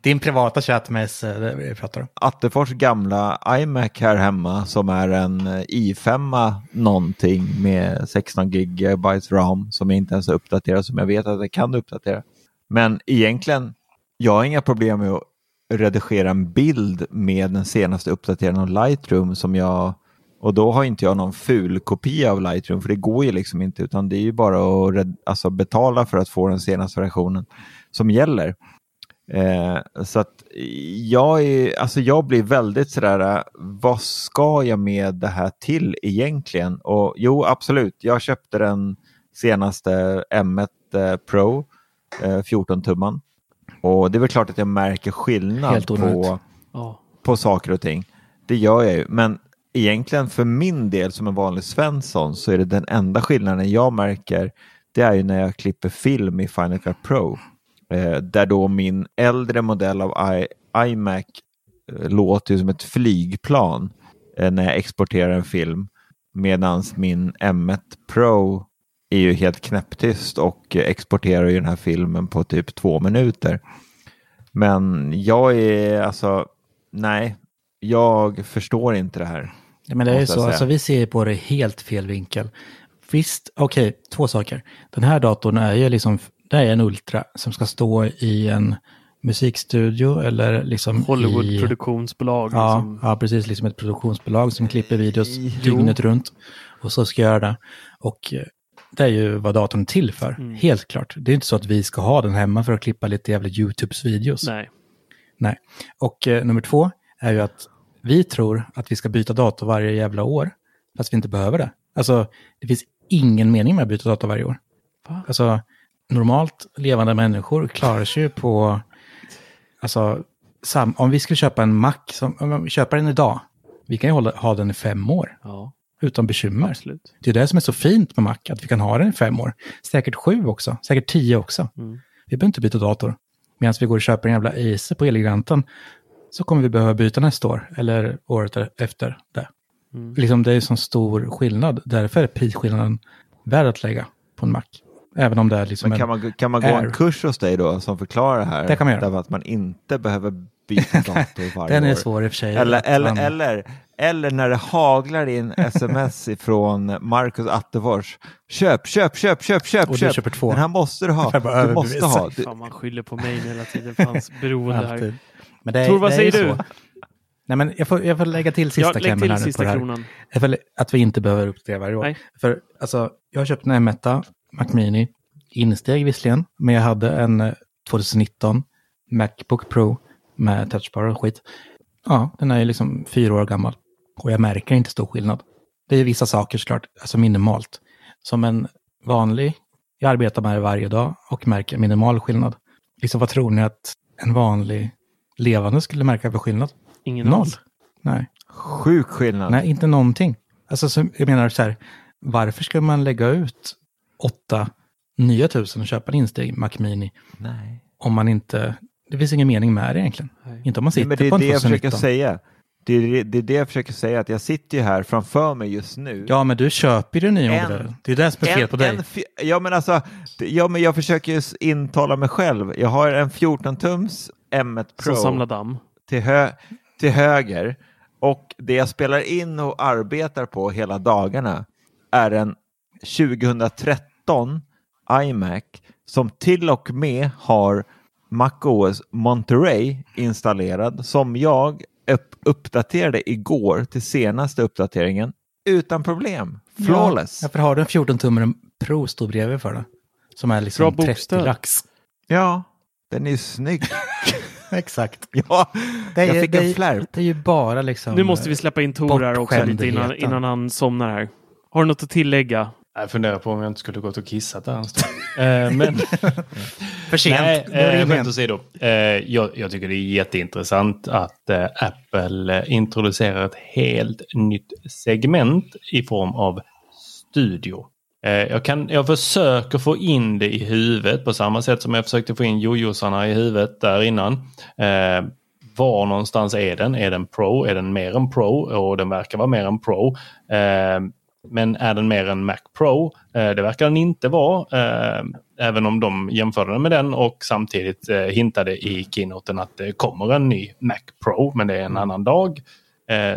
Din privata chatt med esse, det är det vi pratar om. Attefors gamla iMac här hemma som är en eh, i5 någonting med 16 GB ram som jag inte ens har uppdaterat som jag vet att jag kan uppdatera. Men egentligen, jag har inga problem med att redigera en bild med den senaste uppdateringen av Lightroom som jag och då har inte jag någon ful kopia av Lightroom för det går ju liksom inte utan det är ju bara att red- alltså betala för att få den senaste versionen som gäller. Eh, så att jag, är, alltså jag blir väldigt sådär, vad ska jag med det här till egentligen? Och jo, absolut, jag köpte den senaste M1 eh, Pro, eh, 14-tumman. Och det är väl klart att jag märker skillnad på, ja. på saker och ting. Det gör jag ju, men egentligen för min del som en vanlig Svensson så är det den enda skillnaden jag märker det är ju när jag klipper film i Final Cut Pro. Eh, där då min äldre modell av I, iMac eh, låter ju som ett flygplan eh, när jag exporterar en film. Medan min M1 Pro är ju helt knäpptyst och exporterar ju den här filmen på typ två minuter. Men jag är alltså, nej, jag förstår inte det här. Men det är ju så, alltså, vi ser på det helt fel vinkel. Visst, okej, två saker. Den här datorn är ju liksom, det är en Ultra som ska stå i en musikstudio eller liksom. Hollywood-produktionsbolag. Ja, liksom. ja, precis. Liksom ett produktionsbolag som klipper videos Jo. dygnet runt. Och så ska jag göra det. Och eh, det är ju vad datorn är till för. Mm. Helt klart. Det är inte så att vi ska ha den hemma för att klippa lite jävla YouTubes videos. Nej. Nej. Och eh, nummer två är ju att vi tror att vi ska byta dator varje jävla år. Fast vi inte behöver det. Alltså, det finns ingen mening med att byta dator varje år. Va? Alltså, normalt levande människor klarar sig ju på... Alltså, sam, om vi skulle köpa en Mac, som, om vi köper den idag, vi kan ju hålla, ha den i fem år Ja, utan bekymmer. absolut. Det är det som är så fint med Mac, att vi kan ha den i fem år. Säkert sju också, säkert tio också. Mm. Vi behöver inte byta dator. Medan vi går och köper en jävla Acer på Elgiganten så kommer vi behöva byta nästa år eller året efter det. Mm. Liksom det är så stor skillnad. Därför är prisskillnaden värd att lägga på en Mac. Även om det är liksom Men kan man, kan man gå Air. en kurs hos dig då som förklarar det här? Det kan man göra. Därför att man inte behöver byta dator varje Den är år. svår i och för sig. Eller, eller, man- eller, eller när det haglar in sms ifrån Marcus Attefors. Köp, köp, köp, köp, köp, Och du köp. köper två. Den här måste du ha. Du måste ha. Du, Fan, man skyller på mig hela tiden. Fanns beroende här. Men det är, Tor, vad det säger du? så. Nej, men jag, får, jag får lägga till sista Ja, lägg klämmen till här på sista det här. kronan. Får, att vi inte behöver uppdatera varje år. Nej. För alltså, jag har köpt en M1 Mac Mini, insteg visserligen, men jag hade en eh, 2019 Macbook Pro med touchbar och skit. Ja, den är ju liksom fyra år gammal och jag märker inte stor skillnad. Det är vissa saker såklart, alltså minimalt. Som en vanlig, jag arbetar med det varje dag och märker minimal skillnad. Liksom vad tror ni att en vanlig levande skulle märka för skillnad? Ingen Noll. alls. Nej. sjuk skillnad. Nej, inte någonting. Alltså, så, jag menar så här, varför ska man lägga ut åtta nya tusen och köpa en insteg Mac Mini Nej. om man inte, det finns ingen mening med det egentligen. Inte om man Nej, sitter men det är på en det jag försöker 2019. säga. Det är det, det är det jag försöker säga, att jag sitter ju här framför mig just nu. Ja, men du köper ju den nya En- modellen. Det är det som är fel på dig. En, ja, men alltså, det- ja, men jag försöker ju intala mig själv. Jag har en 14-tums M1 Pro Som samlar damm. till, hö till höger och det jag spelar in och arbetar på hela dagarna är en 2013 iMac som till och med har MacOS Monterey installerad som jag upp uppdaterade igår till senaste uppdateringen utan problem. Flawless. Ja, för har du en 14 tummare Pro står bredvid för det. Som är liksom Bra 30 bokstöd. lax. Ja, den är ju snygg. Exakt. ja, Det är, jag ju- fick det, en är- flärp. det är ju bara liksom... Nu måste vi släppa in Tor här också lite innan, innan han somnar här. Har du något att tillägga? Jag funderar på om jag inte skulle gått och kissat där en stund. Eh, men För sent. Nej, eh, skämt åsido. Eh, jag, jag tycker det är jätteintressant att eh, Apple introducerar ett helt nytt segment i form av studio. Eh, jag, kan, jag försöker få in det i huvudet på samma sätt som jag försökte få in jojosarna i huvudet där innan. Eh, var någonstans är den? Är den Pro? Är den mer än Pro? Och den verkar vara mer än Pro. Eh, men är den mer än Mac Pro? Eh, det verkar den inte vara. Eh, även om de jämförde den med den och samtidigt eh, hintade i keynoten att det kommer en ny Mac Pro, men det är en annan dag.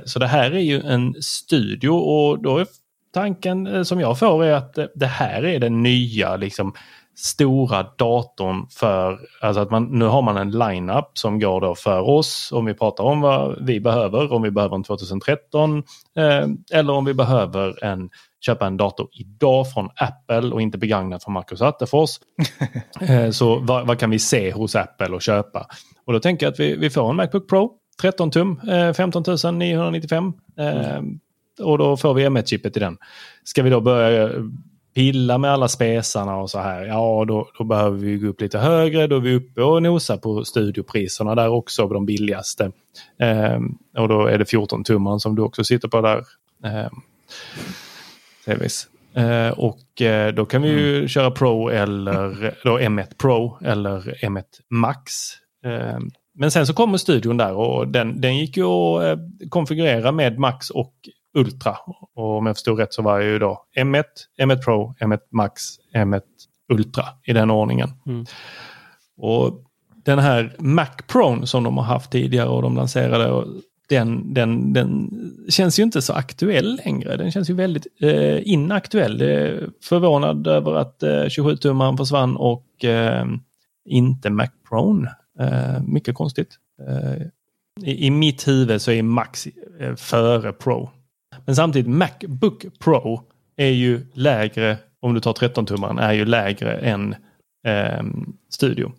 Så det här är ju en studio och då är tanken som jag får är att det här är den nya liksom stora datorn för, alltså att man, nu har man en lineup som går då för oss om vi pratar om vad vi behöver, om vi behöver en 2013 eh, eller om vi behöver en, köpa en dator idag från Apple och inte begagnat från Marcus Attefors. eh, så vad, vad kan vi se hos Apple och köpa? Och då tänker jag att vi, vi får en Macbook Pro 13 tum, eh, 15 995. Eh, och då får vi M1-chippet i den. Ska vi då börja pilla med alla spesarna och så här, ja då, då behöver vi gå upp lite högre. Då är vi uppe och nosar på studiopriserna där också, på de billigaste. Eh, och då är det 14 tumman som du också sitter på där. Eh. Eh, och eh, då kan vi ju köra Pro eller då M1 Pro eller M1 Max. Eh, men sen så kommer studion där och den, den gick ju att eh, konfigurera med Max och Ultra. Och om jag förstod rätt så var det ju då M1, M1 Pro, M1 Max, M1 Ultra i den ordningen. Mm. Och den här Mac Pro som de har haft tidigare och de lanserade, den, den, den känns ju inte så aktuell längre. Den känns ju väldigt eh, inaktuell. Är förvånad över att eh, 27-tummaren försvann och eh, inte Mac Pro. Eh, mycket konstigt. Eh, i, I mitt huvud så är Max eh, före Pro. Men samtidigt Macbook Pro är ju lägre, om du tar 13-tummaren, är ju lägre än eh, Studio.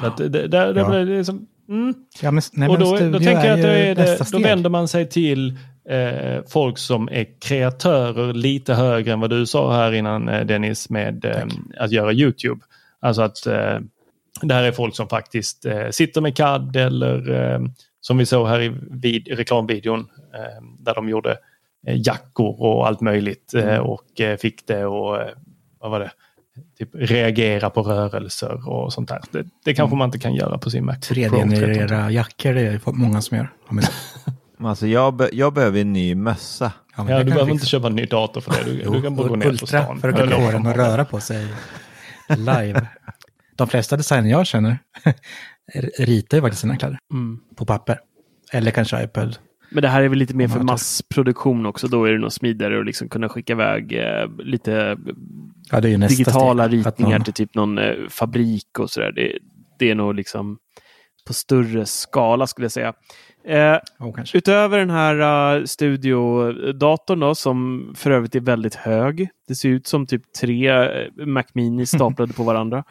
Så att det, det, Ja. blir det som, mm. Ja, men, nej, och då, då tänker jag att då, är det, då vänder man sig till eh, folk som är kreatörer lite högre än vad du sa här innan eh, Dennis med eh, att göra YouTube. Alltså att eh, det här är folk som faktiskt eh, sitter med CAD eller eh, som vi såg här i vid, reklamvideon eh, där de gjorde jackor och allt möjligt eh, Mm. och eh, fick det och eh, vad var det? typ reagera på rörelser och sånt där. Det, det kanske man inte kan göra på sin Mac. Pro 13. 3D-generera jackor, det är många som gör. Alltså jag, be, jag behöver en ny mössa. Ja, men Ja, du behöver inte köpa en ny dator för det. Du, Jo, du kan bara gå ner på stan. för att kunna få den att röra på sig live. De flesta designer jag känner ritar ju faktiskt sina kläder Mm. på papper. Eller kanske iPad. Men det här är väl lite mer för massproduktion också. Då är det nog smidigare att liksom kunna skicka iväg eh, lite Ja, digitala steg, ritningar någon- till typ någon eh, fabrik och sådär. Det, det är nog liksom på större skala skulle jag säga. Eh, Oh, utöver den här uh, studiodatorn då, som för övrigt är väldigt hög. Det ser ut som typ tre eh, Mac Mini staplade på varandra.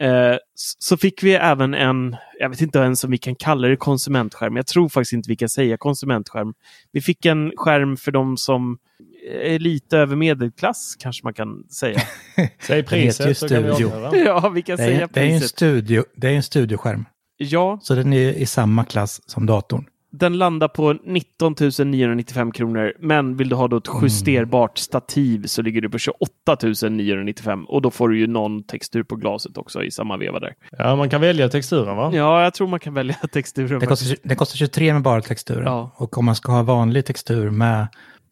Eh, så fick vi även en, jag vet inte ens om vi kan kalla det konsumentskärm. Jag tror faktiskt inte vi kan säga konsumentskärm. Vi fick en skärm för de som är lite över medelklass, kanske man kan säga. Säg priset så kan vi Studio. avgöra. ja, vi kan Det säga är, det, är en studio, det är en studioskärm. Ja, Så den är i samma klass som datorn. Den landar på 19 995 kronor. Men vill du ha då ett justerbart stativ så ligger du på 28 995. Och då får du ju någon textur på glaset också i samma veva där. Ja, man kan välja texturen va? Ja, jag tror man kan välja texturen. Det kostar, det kostar 23 med bara texturen. Ja. Och om man ska ha vanlig textur med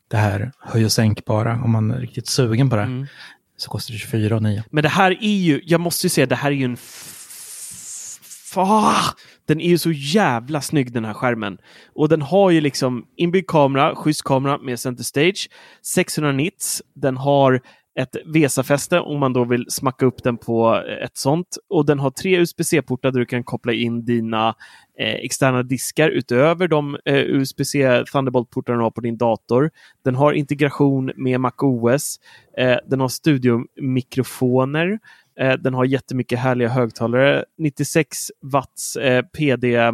det här höj och sänkbara, om man är riktigt sugen på det, Mm. så kostar det 24 och 9. Men det här är ju, jag måste ju säga, det här är ju en f- Den är ju så jävla snygg den här skärmen. Och den har ju liksom inbyggd kamera, schysst kamera med center stage, 600 nits. Den har ett VESA-fäste om man då vill smacka upp den på eh, ett sånt. Och den har tre USB-C-portar där du kan koppla in dina eh, externa diskar utöver de eh, USB-C Thunderbolt-portarna du har på din dator. Den har integration med MacOS. Eh, den har studiomikrofoner. Eh, den har jättemycket härliga högtalare. 96 watts eh, PD, eh,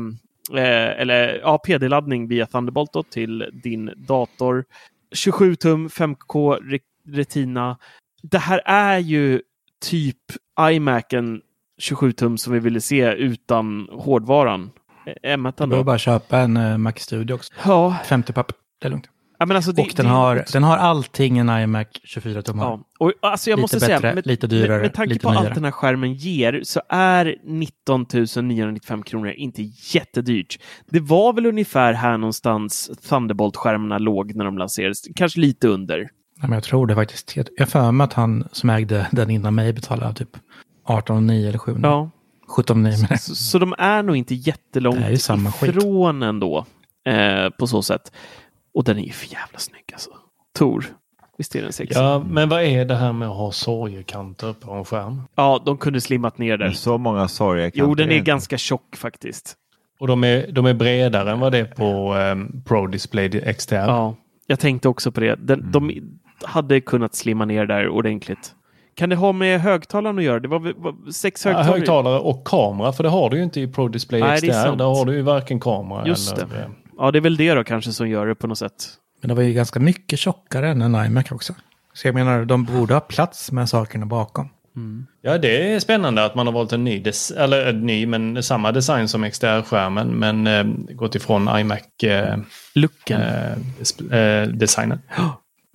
eller, ja, PD-laddning via Thunderbolt då, till din dator. 27 tum 5K re- Retina. Det här är ju typ iMacen 27 tum som vi ville se utan hårdvaran. Eh, M1 Du behöver då. bara köpa en uh, Mac Studio också. Ja, 50 papp, det är lugnt. Ja, men alltså det, och den, det- har, den har allting en iMac 24 tum har. Ja. Och, alltså jag Lite måste bättre, säga, med, lite dyrare, med, med tanke på nyare. allt den här skärmen ger så är 19 995 kronor inte jättedyrt. Det var väl ungefär här någonstans Thunderbolt-skärmarna låg när de lanserades, kanske lite under. Nej, men jag tror det faktiskt. Jag för mig att han som ägde den innan mig betalade typ 18,9 eller 7. Ja. 17,9 menar jag. Så, så de är nog inte jättelångt samma skit. ifrån ändå, eh, på så sätt. Och den är ju för jävla snygg alltså. Tor, visst är den sexig? Ja. Ja, men vad är det här med att ha sorgekanter på en skärm? de kunde slimmat ner Det så många sorger. Jo, den är ganska tjock faktiskt. Och de är, de är bredare än vad det är på um, Pro Display XDR. Ja, jag tänkte också på det. Den, De hade kunnat slimma ner där ordentligt. Kan det ha med högtalaren att göra? Det var, var sex Ja, högtalare. högtalare och kamera, för det har du ju inte i Pro Display Nej, XDR. Där har du ju varken kamera Just eller... det. Eh, Ja, det är väl det då kanske som gör det på något sätt. Men det var ju ganska mycket tjockare än en iMac också. Så jag menar, de borde ha plats med sakerna bakom. Ja, det är spännande att man har valt en ny, des- eller en ny, men samma design som XDR-skärmen, men eh, gått ifrån iMac-designen. Looken. Eh, des- eh, designen.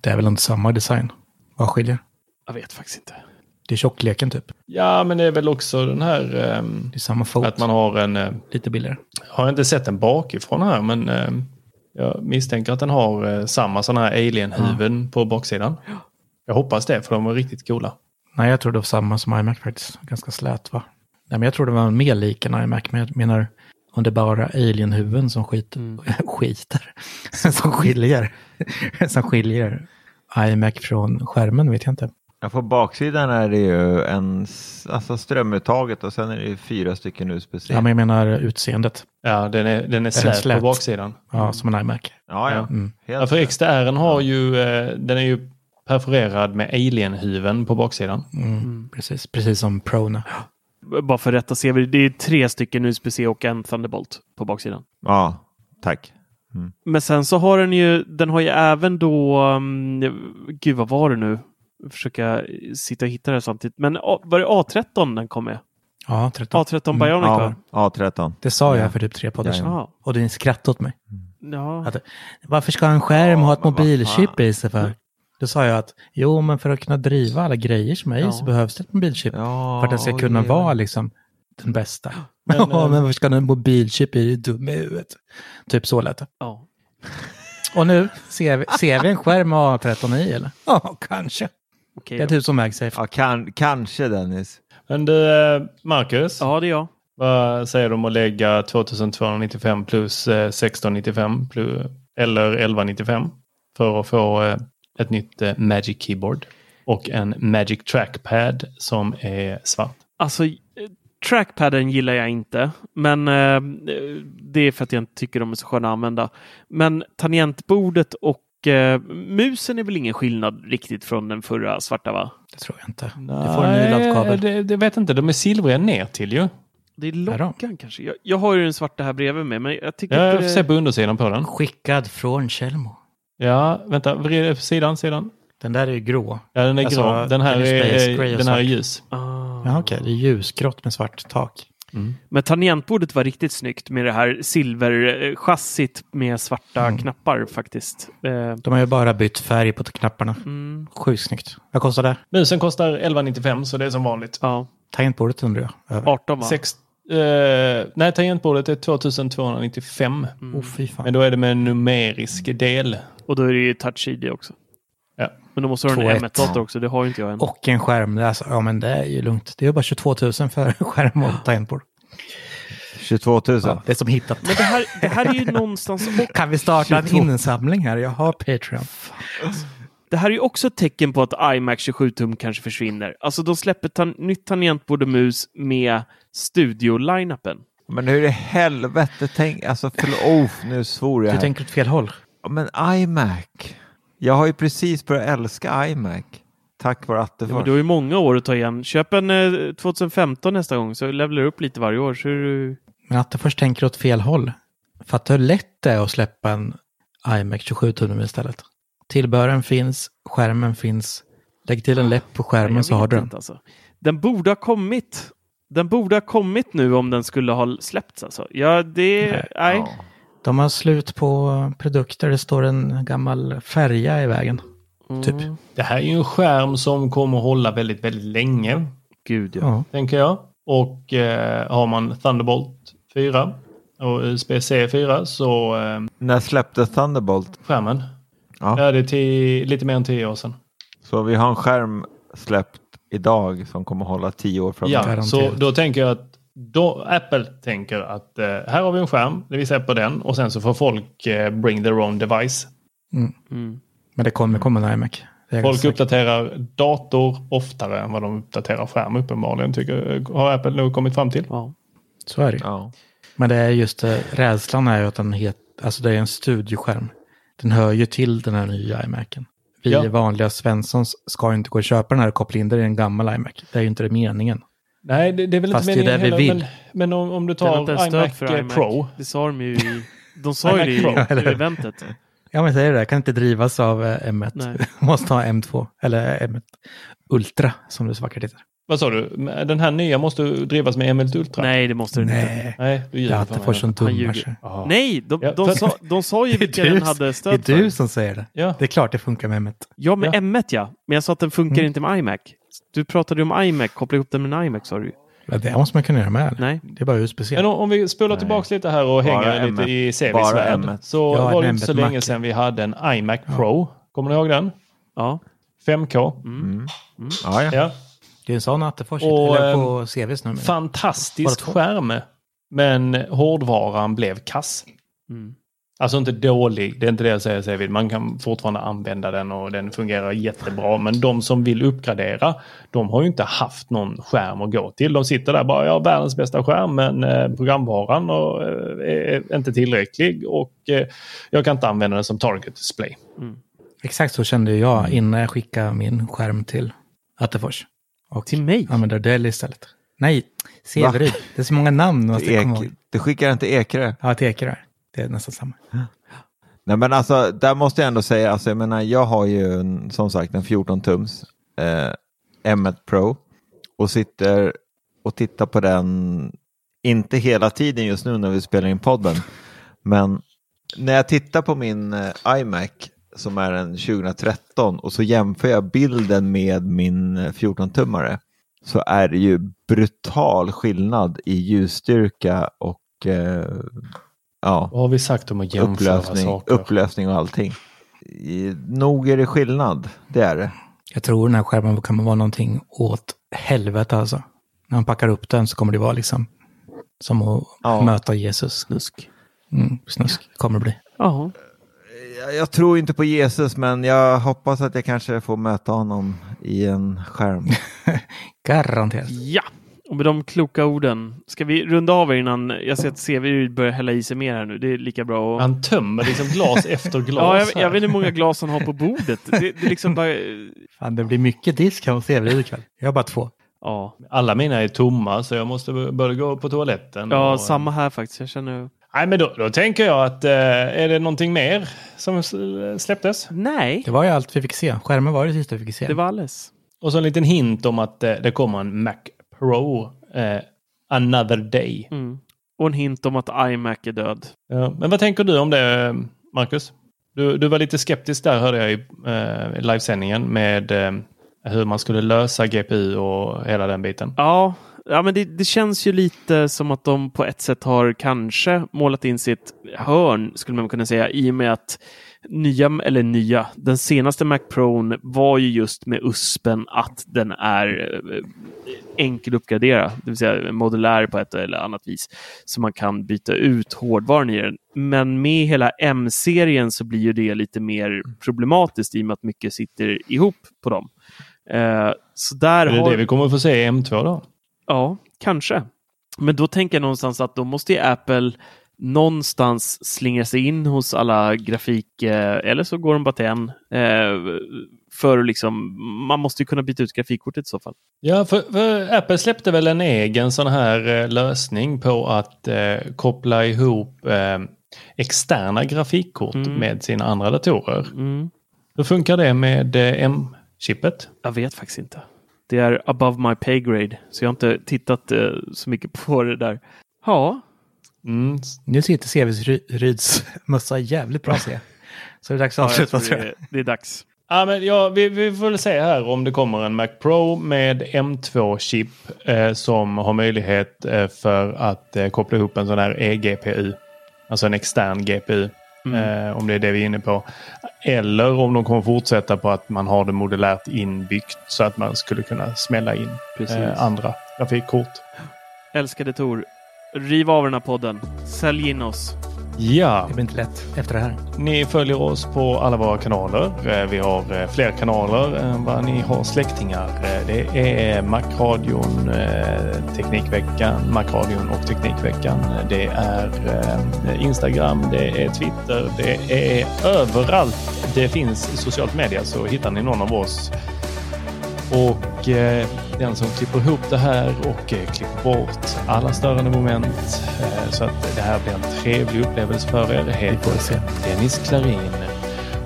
Det är väl inte samma design? Vad skiljer? Jag vet faktiskt inte. Det är tjockleken typ. ja, men det är väl också den här ehm, Det är samma fot. att man har en... Eh, Lite billigare. har inte sett den bakifrån här, men eh, jag misstänker att den har eh, samma sådana här alien-huvuden på baksidan. Jag hoppas det, för de var riktigt coola. Nej, jag tror det var samma som iMac faktiskt. Ganska slät va? Nej, men jag tror det var mer lik en iMac. Men jag menar, om det bara är alien-huvuden som skit, skiter. som skiljer. som skiljer iMac från skärmen vet jag inte. Ja, på baksidan är det ju en, alltså strömuttaget och sen är det ju fyra stycken USB-C. Ja, men jag menar utseendet. Ja, den är, den är slät, slät? på baksidan. Ja, som en iMac. ja, ja. Mm. Helt Ja, för. XDR har ju, eh, den är ju perforerad med alien-huven på baksidan. Mm. Precis, precis som Prona. Bara för att rätta CV, det är tre stycken USB-C och en Thunderbolt på baksidan. Ja, tack. Men sen så har den ju, den har ju även då, um, gud vad var det nu? Försöka sitta och hitta det samtidigt. Men var det A13 den kom med? Ja, 13. A13 Mm. Ja, A13. Det sa Ja. jag för typ tre poddar sedan. Ja. Och ni skrattade åt mig. Ja. Att, varför ska en skärm ha ett mobilchip i sig för? Då sa jag att jo, men för att kunna driva alla grejer som är Ja. så behövs det ett mobilchip. Ja, för att den ska kunna oj, vara liksom den bästa. Men, Men, ja, eh, men varför ska en mobilchip i det dum i huvudet? Typ så lät det. Ja. Och nu ser vi, ser vi en skärm med A13 i eller? Ja, kanske. Okej Det är då. du som MagSafe. Ja, kan, kanske Dennis. Men du, eh, Marcus. Ja, det är jag. Vad säger du om att lägga 2295 plus eh, 1695 plus, eller 1195 för att få eh, ett nytt eh, Magic Keyboard och en Magic Trackpad som är svart? Alltså, eh, trackpaden gillar jag inte, men eh, det är för att jag inte tycker de är så sköna att använda. Men tangentbordet och eh, musen är väl ingen skillnad riktigt från den förra svarta, va? Det tror jag inte. Du får en ny laddkabel. det, det vet inte. De är silvriga ner till ju. Det är lockan kanske. Jag, jag har ju den svarta här bredvid mig, men jag tycker Jag att får det... se på undersidan på den. Skickad från Kjellmo. Ja, vänta. Vrid sidan, sidan. Den där är ju grå. Ja, den är Alltså, grå. Den här är den här är ljus. Ah. Ja, okej. Det är ljusgrått med svart tak. Men tangentbordet var riktigt snyggt med det här silverchassit med svarta Mm. knappar faktiskt. Eh, De har ju bara bytt färg på knapparna. mm, Sjukt snyggt. Vad kostar det? Musen kostar 1195 så det är som vanligt. ja, Tangentbordet undrar jag. Över. 18 va? Sex, eh, nej, tangentbordet är 2295. Oh, fy fan. Men då är det med en numerisk del. Och då är det ju touch-ID också. Men då måste du ha en 2.1. M1-dator också, det har ju inte jag än. Och en skärm. Det är Alltså, ja, men det är ju lugnt. Det är bara 22 000 för skärm och tangentbord. 22 000. Ja, det är som hittat. Men det här, det här är ju någonstans Kan vi starta en 22. insamling här? Jag har Patreon. det här är ju också ett tecken på att iMac 27 tum kanske försvinner. Alltså de släpper ta, nytt tangentbord och mus med studio-line-upen. Men hur i helvete tänk, alltså förlåt, oh, nu svor jag Du här. tänker åt fel håll. Men iMac. Jag har ju precis börjat älska iMac. Tack vare Ja, Attefors. men du har ju många år att ta igen. Köp en eh, 2015 nästa gång så levlar du upp lite varje år. Så är du... Men att du först tänker åt fel håll. Fattar hur lätt det är att släppa en iMac 27 tum istället. Tillbehören finns, skärmen finns. Lägg till en läpp på skärmen Jag så har du den. inte, Alltså. Den borde ha kommit. Den borde ha kommit nu om den skulle ha släppts. Alltså. Ja, det... Nej. Nej. Ja. De har slut på produkter. Det står en gammal färja i vägen. Typ. Mm. Det här är ju en skärm som kommer att hålla väldigt, väldigt länge. Gud, ja. Tänker jag. Och eh, har man Thunderbolt 4 och USB-C 4 så eh, När släpptes Thunderbolt? skärmen. Ja. Ja, det är tio, lite mer än tio år sedan. Så vi har en skärm släppt idag som kommer hålla tio år framöver. Ja, så då tänker jag att då Apple tänker att eh, här har vi en skärm, det vi släpper den och sen så får folk eh, bring their own device. Mm. Men det kommer komma en iMac. Folk uppdaterar dator oftare än vad de uppdaterar skärm uppenbarligen, tycker, har Apple nog kommit fram till. Ja. Så är det. Ja. Men det är just det, rädslan är ju att den het, alltså det är en studioskärm. Den hör ju till den här nya iMacen. Vi Ja. vanliga Svenssons ska ju inte gå och köpa den här och koppla in den i en gammal iMac. Det är ju inte det meningen. Nej, det, det är väl Fast inte det är meningen det vi heller, vill. Men, men om, om du tar stöd iMac, för eh, iMac. Pro. Det sa de ju i... De sa ju det i, i eventet. Ja men säger det, kan inte drivas av eh, M1. Nej. Måste ha M2 eller M1 Ultra som det så vackert heter. Vad sa du? Den här nya måste drivas med M1 Ultra? Nej, det måste den inte. Nej, Nej, du ljuger för. Attefors som dummar. Ja. Nej, de, de, för- sa, de sa ju vilka den hade det är stöd du för. som säger det. Ja. Det är klart det funkar med M1. Ja, med Ja. M1 ja. Men jag sa att den funkar Mm. inte med iMac. Du pratade ju om iMac, koppla ihop den med en iMac sa du. Men det måste man kunna göra med. Nej. Det är bara USB-C. Men om, om vi spolar tillbaka lite här och Bara hänger lite M1. i Sevis Bara värld. M1. Så Ja, var det inte så M1 länge sedan vi hade en iMac Pro. Kommer ni ihåg den? Ja. 5K. Mm. Ja, ja. Ja. Det är en sån Attefors Och, eller ehm, på CVs nu. Fantastisk skärm. Men hårdvaran blev kass. Mm. Alltså inte dålig, det är inte det jag säger Sevid. Man kan fortfarande använda den och den fungerar jättebra. Men de som vill uppgradera, de har ju inte haft någon skärm att gå till. De sitter där bara, jag har världens bästa skärm men eh, programvaran och, eh, är inte tillräcklig och eh, jag kan inte använda den som target display. Exakt så kände jag innan jag skickade min skärm till Attefors. Och Till mig? använder Dell istället. Nej, Severyd. Det är så många namn. Måste Ek, du skickar inte Ekerö? Ja, till Ekerö. Det är nästan samma. Nej men alltså, där måste jag ändå säga, alltså, jag menar, jag har ju en, som sagt en 14 tums eh, M1 Pro och sitter och tittar på den, inte hela tiden just nu när vi spelar in podden, men när jag tittar på min eh, iMac som är en 2013 och så jämför jag bilden med min eh, 14-tummare så är det ju brutal skillnad i ljusstyrka och eh, ja, Vad har vi sagt om att jämföra upplösning, saker? upplösning och allting. Nog är det skillnad, det är det. Jag tror den här skärmen kan vara någonting åt helvete alltså. När man packar upp den så kommer det vara liksom som att Ja. möta Jesus. Snusk. Mm, snusk kommer det bli. Ja. Jag, jag tror inte på Jesus men jag hoppas att jag kanske får möta honom i en skärm. Garanterat. Ja, och med de kloka orden. Ska vi runda av innan jag ser att CV börjar hälla i sig mer här nu. Det är lika bra att... Han tömmer liksom glas efter glas. Ja, jag, jag vet inte hur många glas han har på bordet. Det, det är liksom bara... Fan, det blir mycket disk här hos Everid ikväll. Jag har bara två. Ja, Alla mina är tomma så jag måste börja gå på toaletten. ja och- samma här faktiskt. Jag känner... Nej, men då, då tänker jag att eh, är det någonting mer som släpptes? Nej, Det var ju allt vi fick se. Skärmen var det sista vi fick se. det var alldeles. Och så en liten hint om att eh, det kommer en Mac Pro eh, another day. Mm. Och en hint om att iMac är död. Ja, men vad tänker du om det, Marcus? Du, du var lite skeptisk där hörde jag i eh, livesändningen med eh, hur man skulle lösa GPU och hela den biten. Ja, ja men det, det känns ju lite som att de på ett sätt har kanske målat in sitt hörn, skulle man kunna säga, i och med att nya, eller nya, den senaste Mac Pro var ju just med USPen att den är eh, enkel att uppgradera, det vill säga modulär på ett eller annat vis, så man kan byta ut hårdvaran i den. Men med hela M-serien så blir ju det lite mer problematiskt i och med att mycket sitter ihop på dem. Eh, så där Är det har... det vi kommer få se i M2 då? Ja, kanske. Men då tänker jag någonstans att då måste ju Apple någonstans slingra sig in hos alla grafik, eh, eller så går de bara till en. Eh, för liksom, man måste ju kunna byta ut grafikkortet i så fall. Ja, för, för Apple släppte väl en egen sån här eh, lösning på att koppla ihop externa grafikkort Mm. med sina andra datorer. Mm. Hur funkar det med M-chippet? Jag vet faktiskt inte. Det är above my pay grade, så jag har inte tittat eh, så mycket på det där. Ja, Mm. Nu sitter CVs Ry- Ryds mössa jävligt bra jag. Så det är dags att ja avsluta jag. det, det är dags. Ja, men ja, vi, vi får väl se här om det kommer en Mac Pro med M2-chip eh, som har möjlighet eh, för att eh, koppla ihop en sån här eGPU. Alltså en extern GPU. Eh, om det är det vi är inne på. Eller om de kommer fortsätta på att man har det modulärt inbyggt så att man skulle kunna smälla in eh, andra grafikkort. Älskade Tor, riv av den här podden. Sälj in oss. Ja, Det blir inte lätt efter det här. Ni följer oss på alla våra kanaler. Eh, Vi har eh, fler kanaler än vad ni har släktingar. Eh, Det är Macradion, Teknikveckan, Macradion och Teknikveckan. Det är Instagram, det är Twitter, det är överallt det finns socialt media så hittar ni någon av oss. Och eh, den som klipper ihop det här och eh, klipper bort alla störande moment eh, så att det här blir en trevlig upplevelse för er heter Dennis Klarin.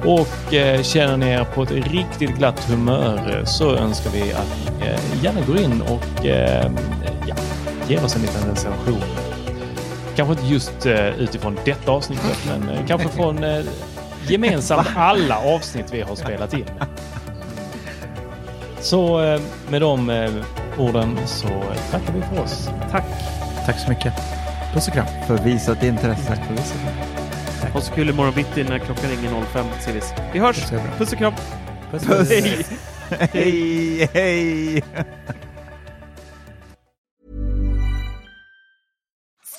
Och eh, känner ni er på ett riktigt glatt humör så önskar vi att ni eh, gärna går in och eh, ja, ger oss en liten recension. Kanske inte just utifrån detta avsnittet men kanske från gemensamt alla avsnitt vi har spelat in. Så eh, med de eh, orden så tackar vi för oss. Tack. Tack så mycket. Puss och kram. För visat intresse. Ha så kul imorgon bitti när klockan ringer 05. Ses vi. Vi hörs. Puss och kram. Puss, Puss. Hej. Hej, hej!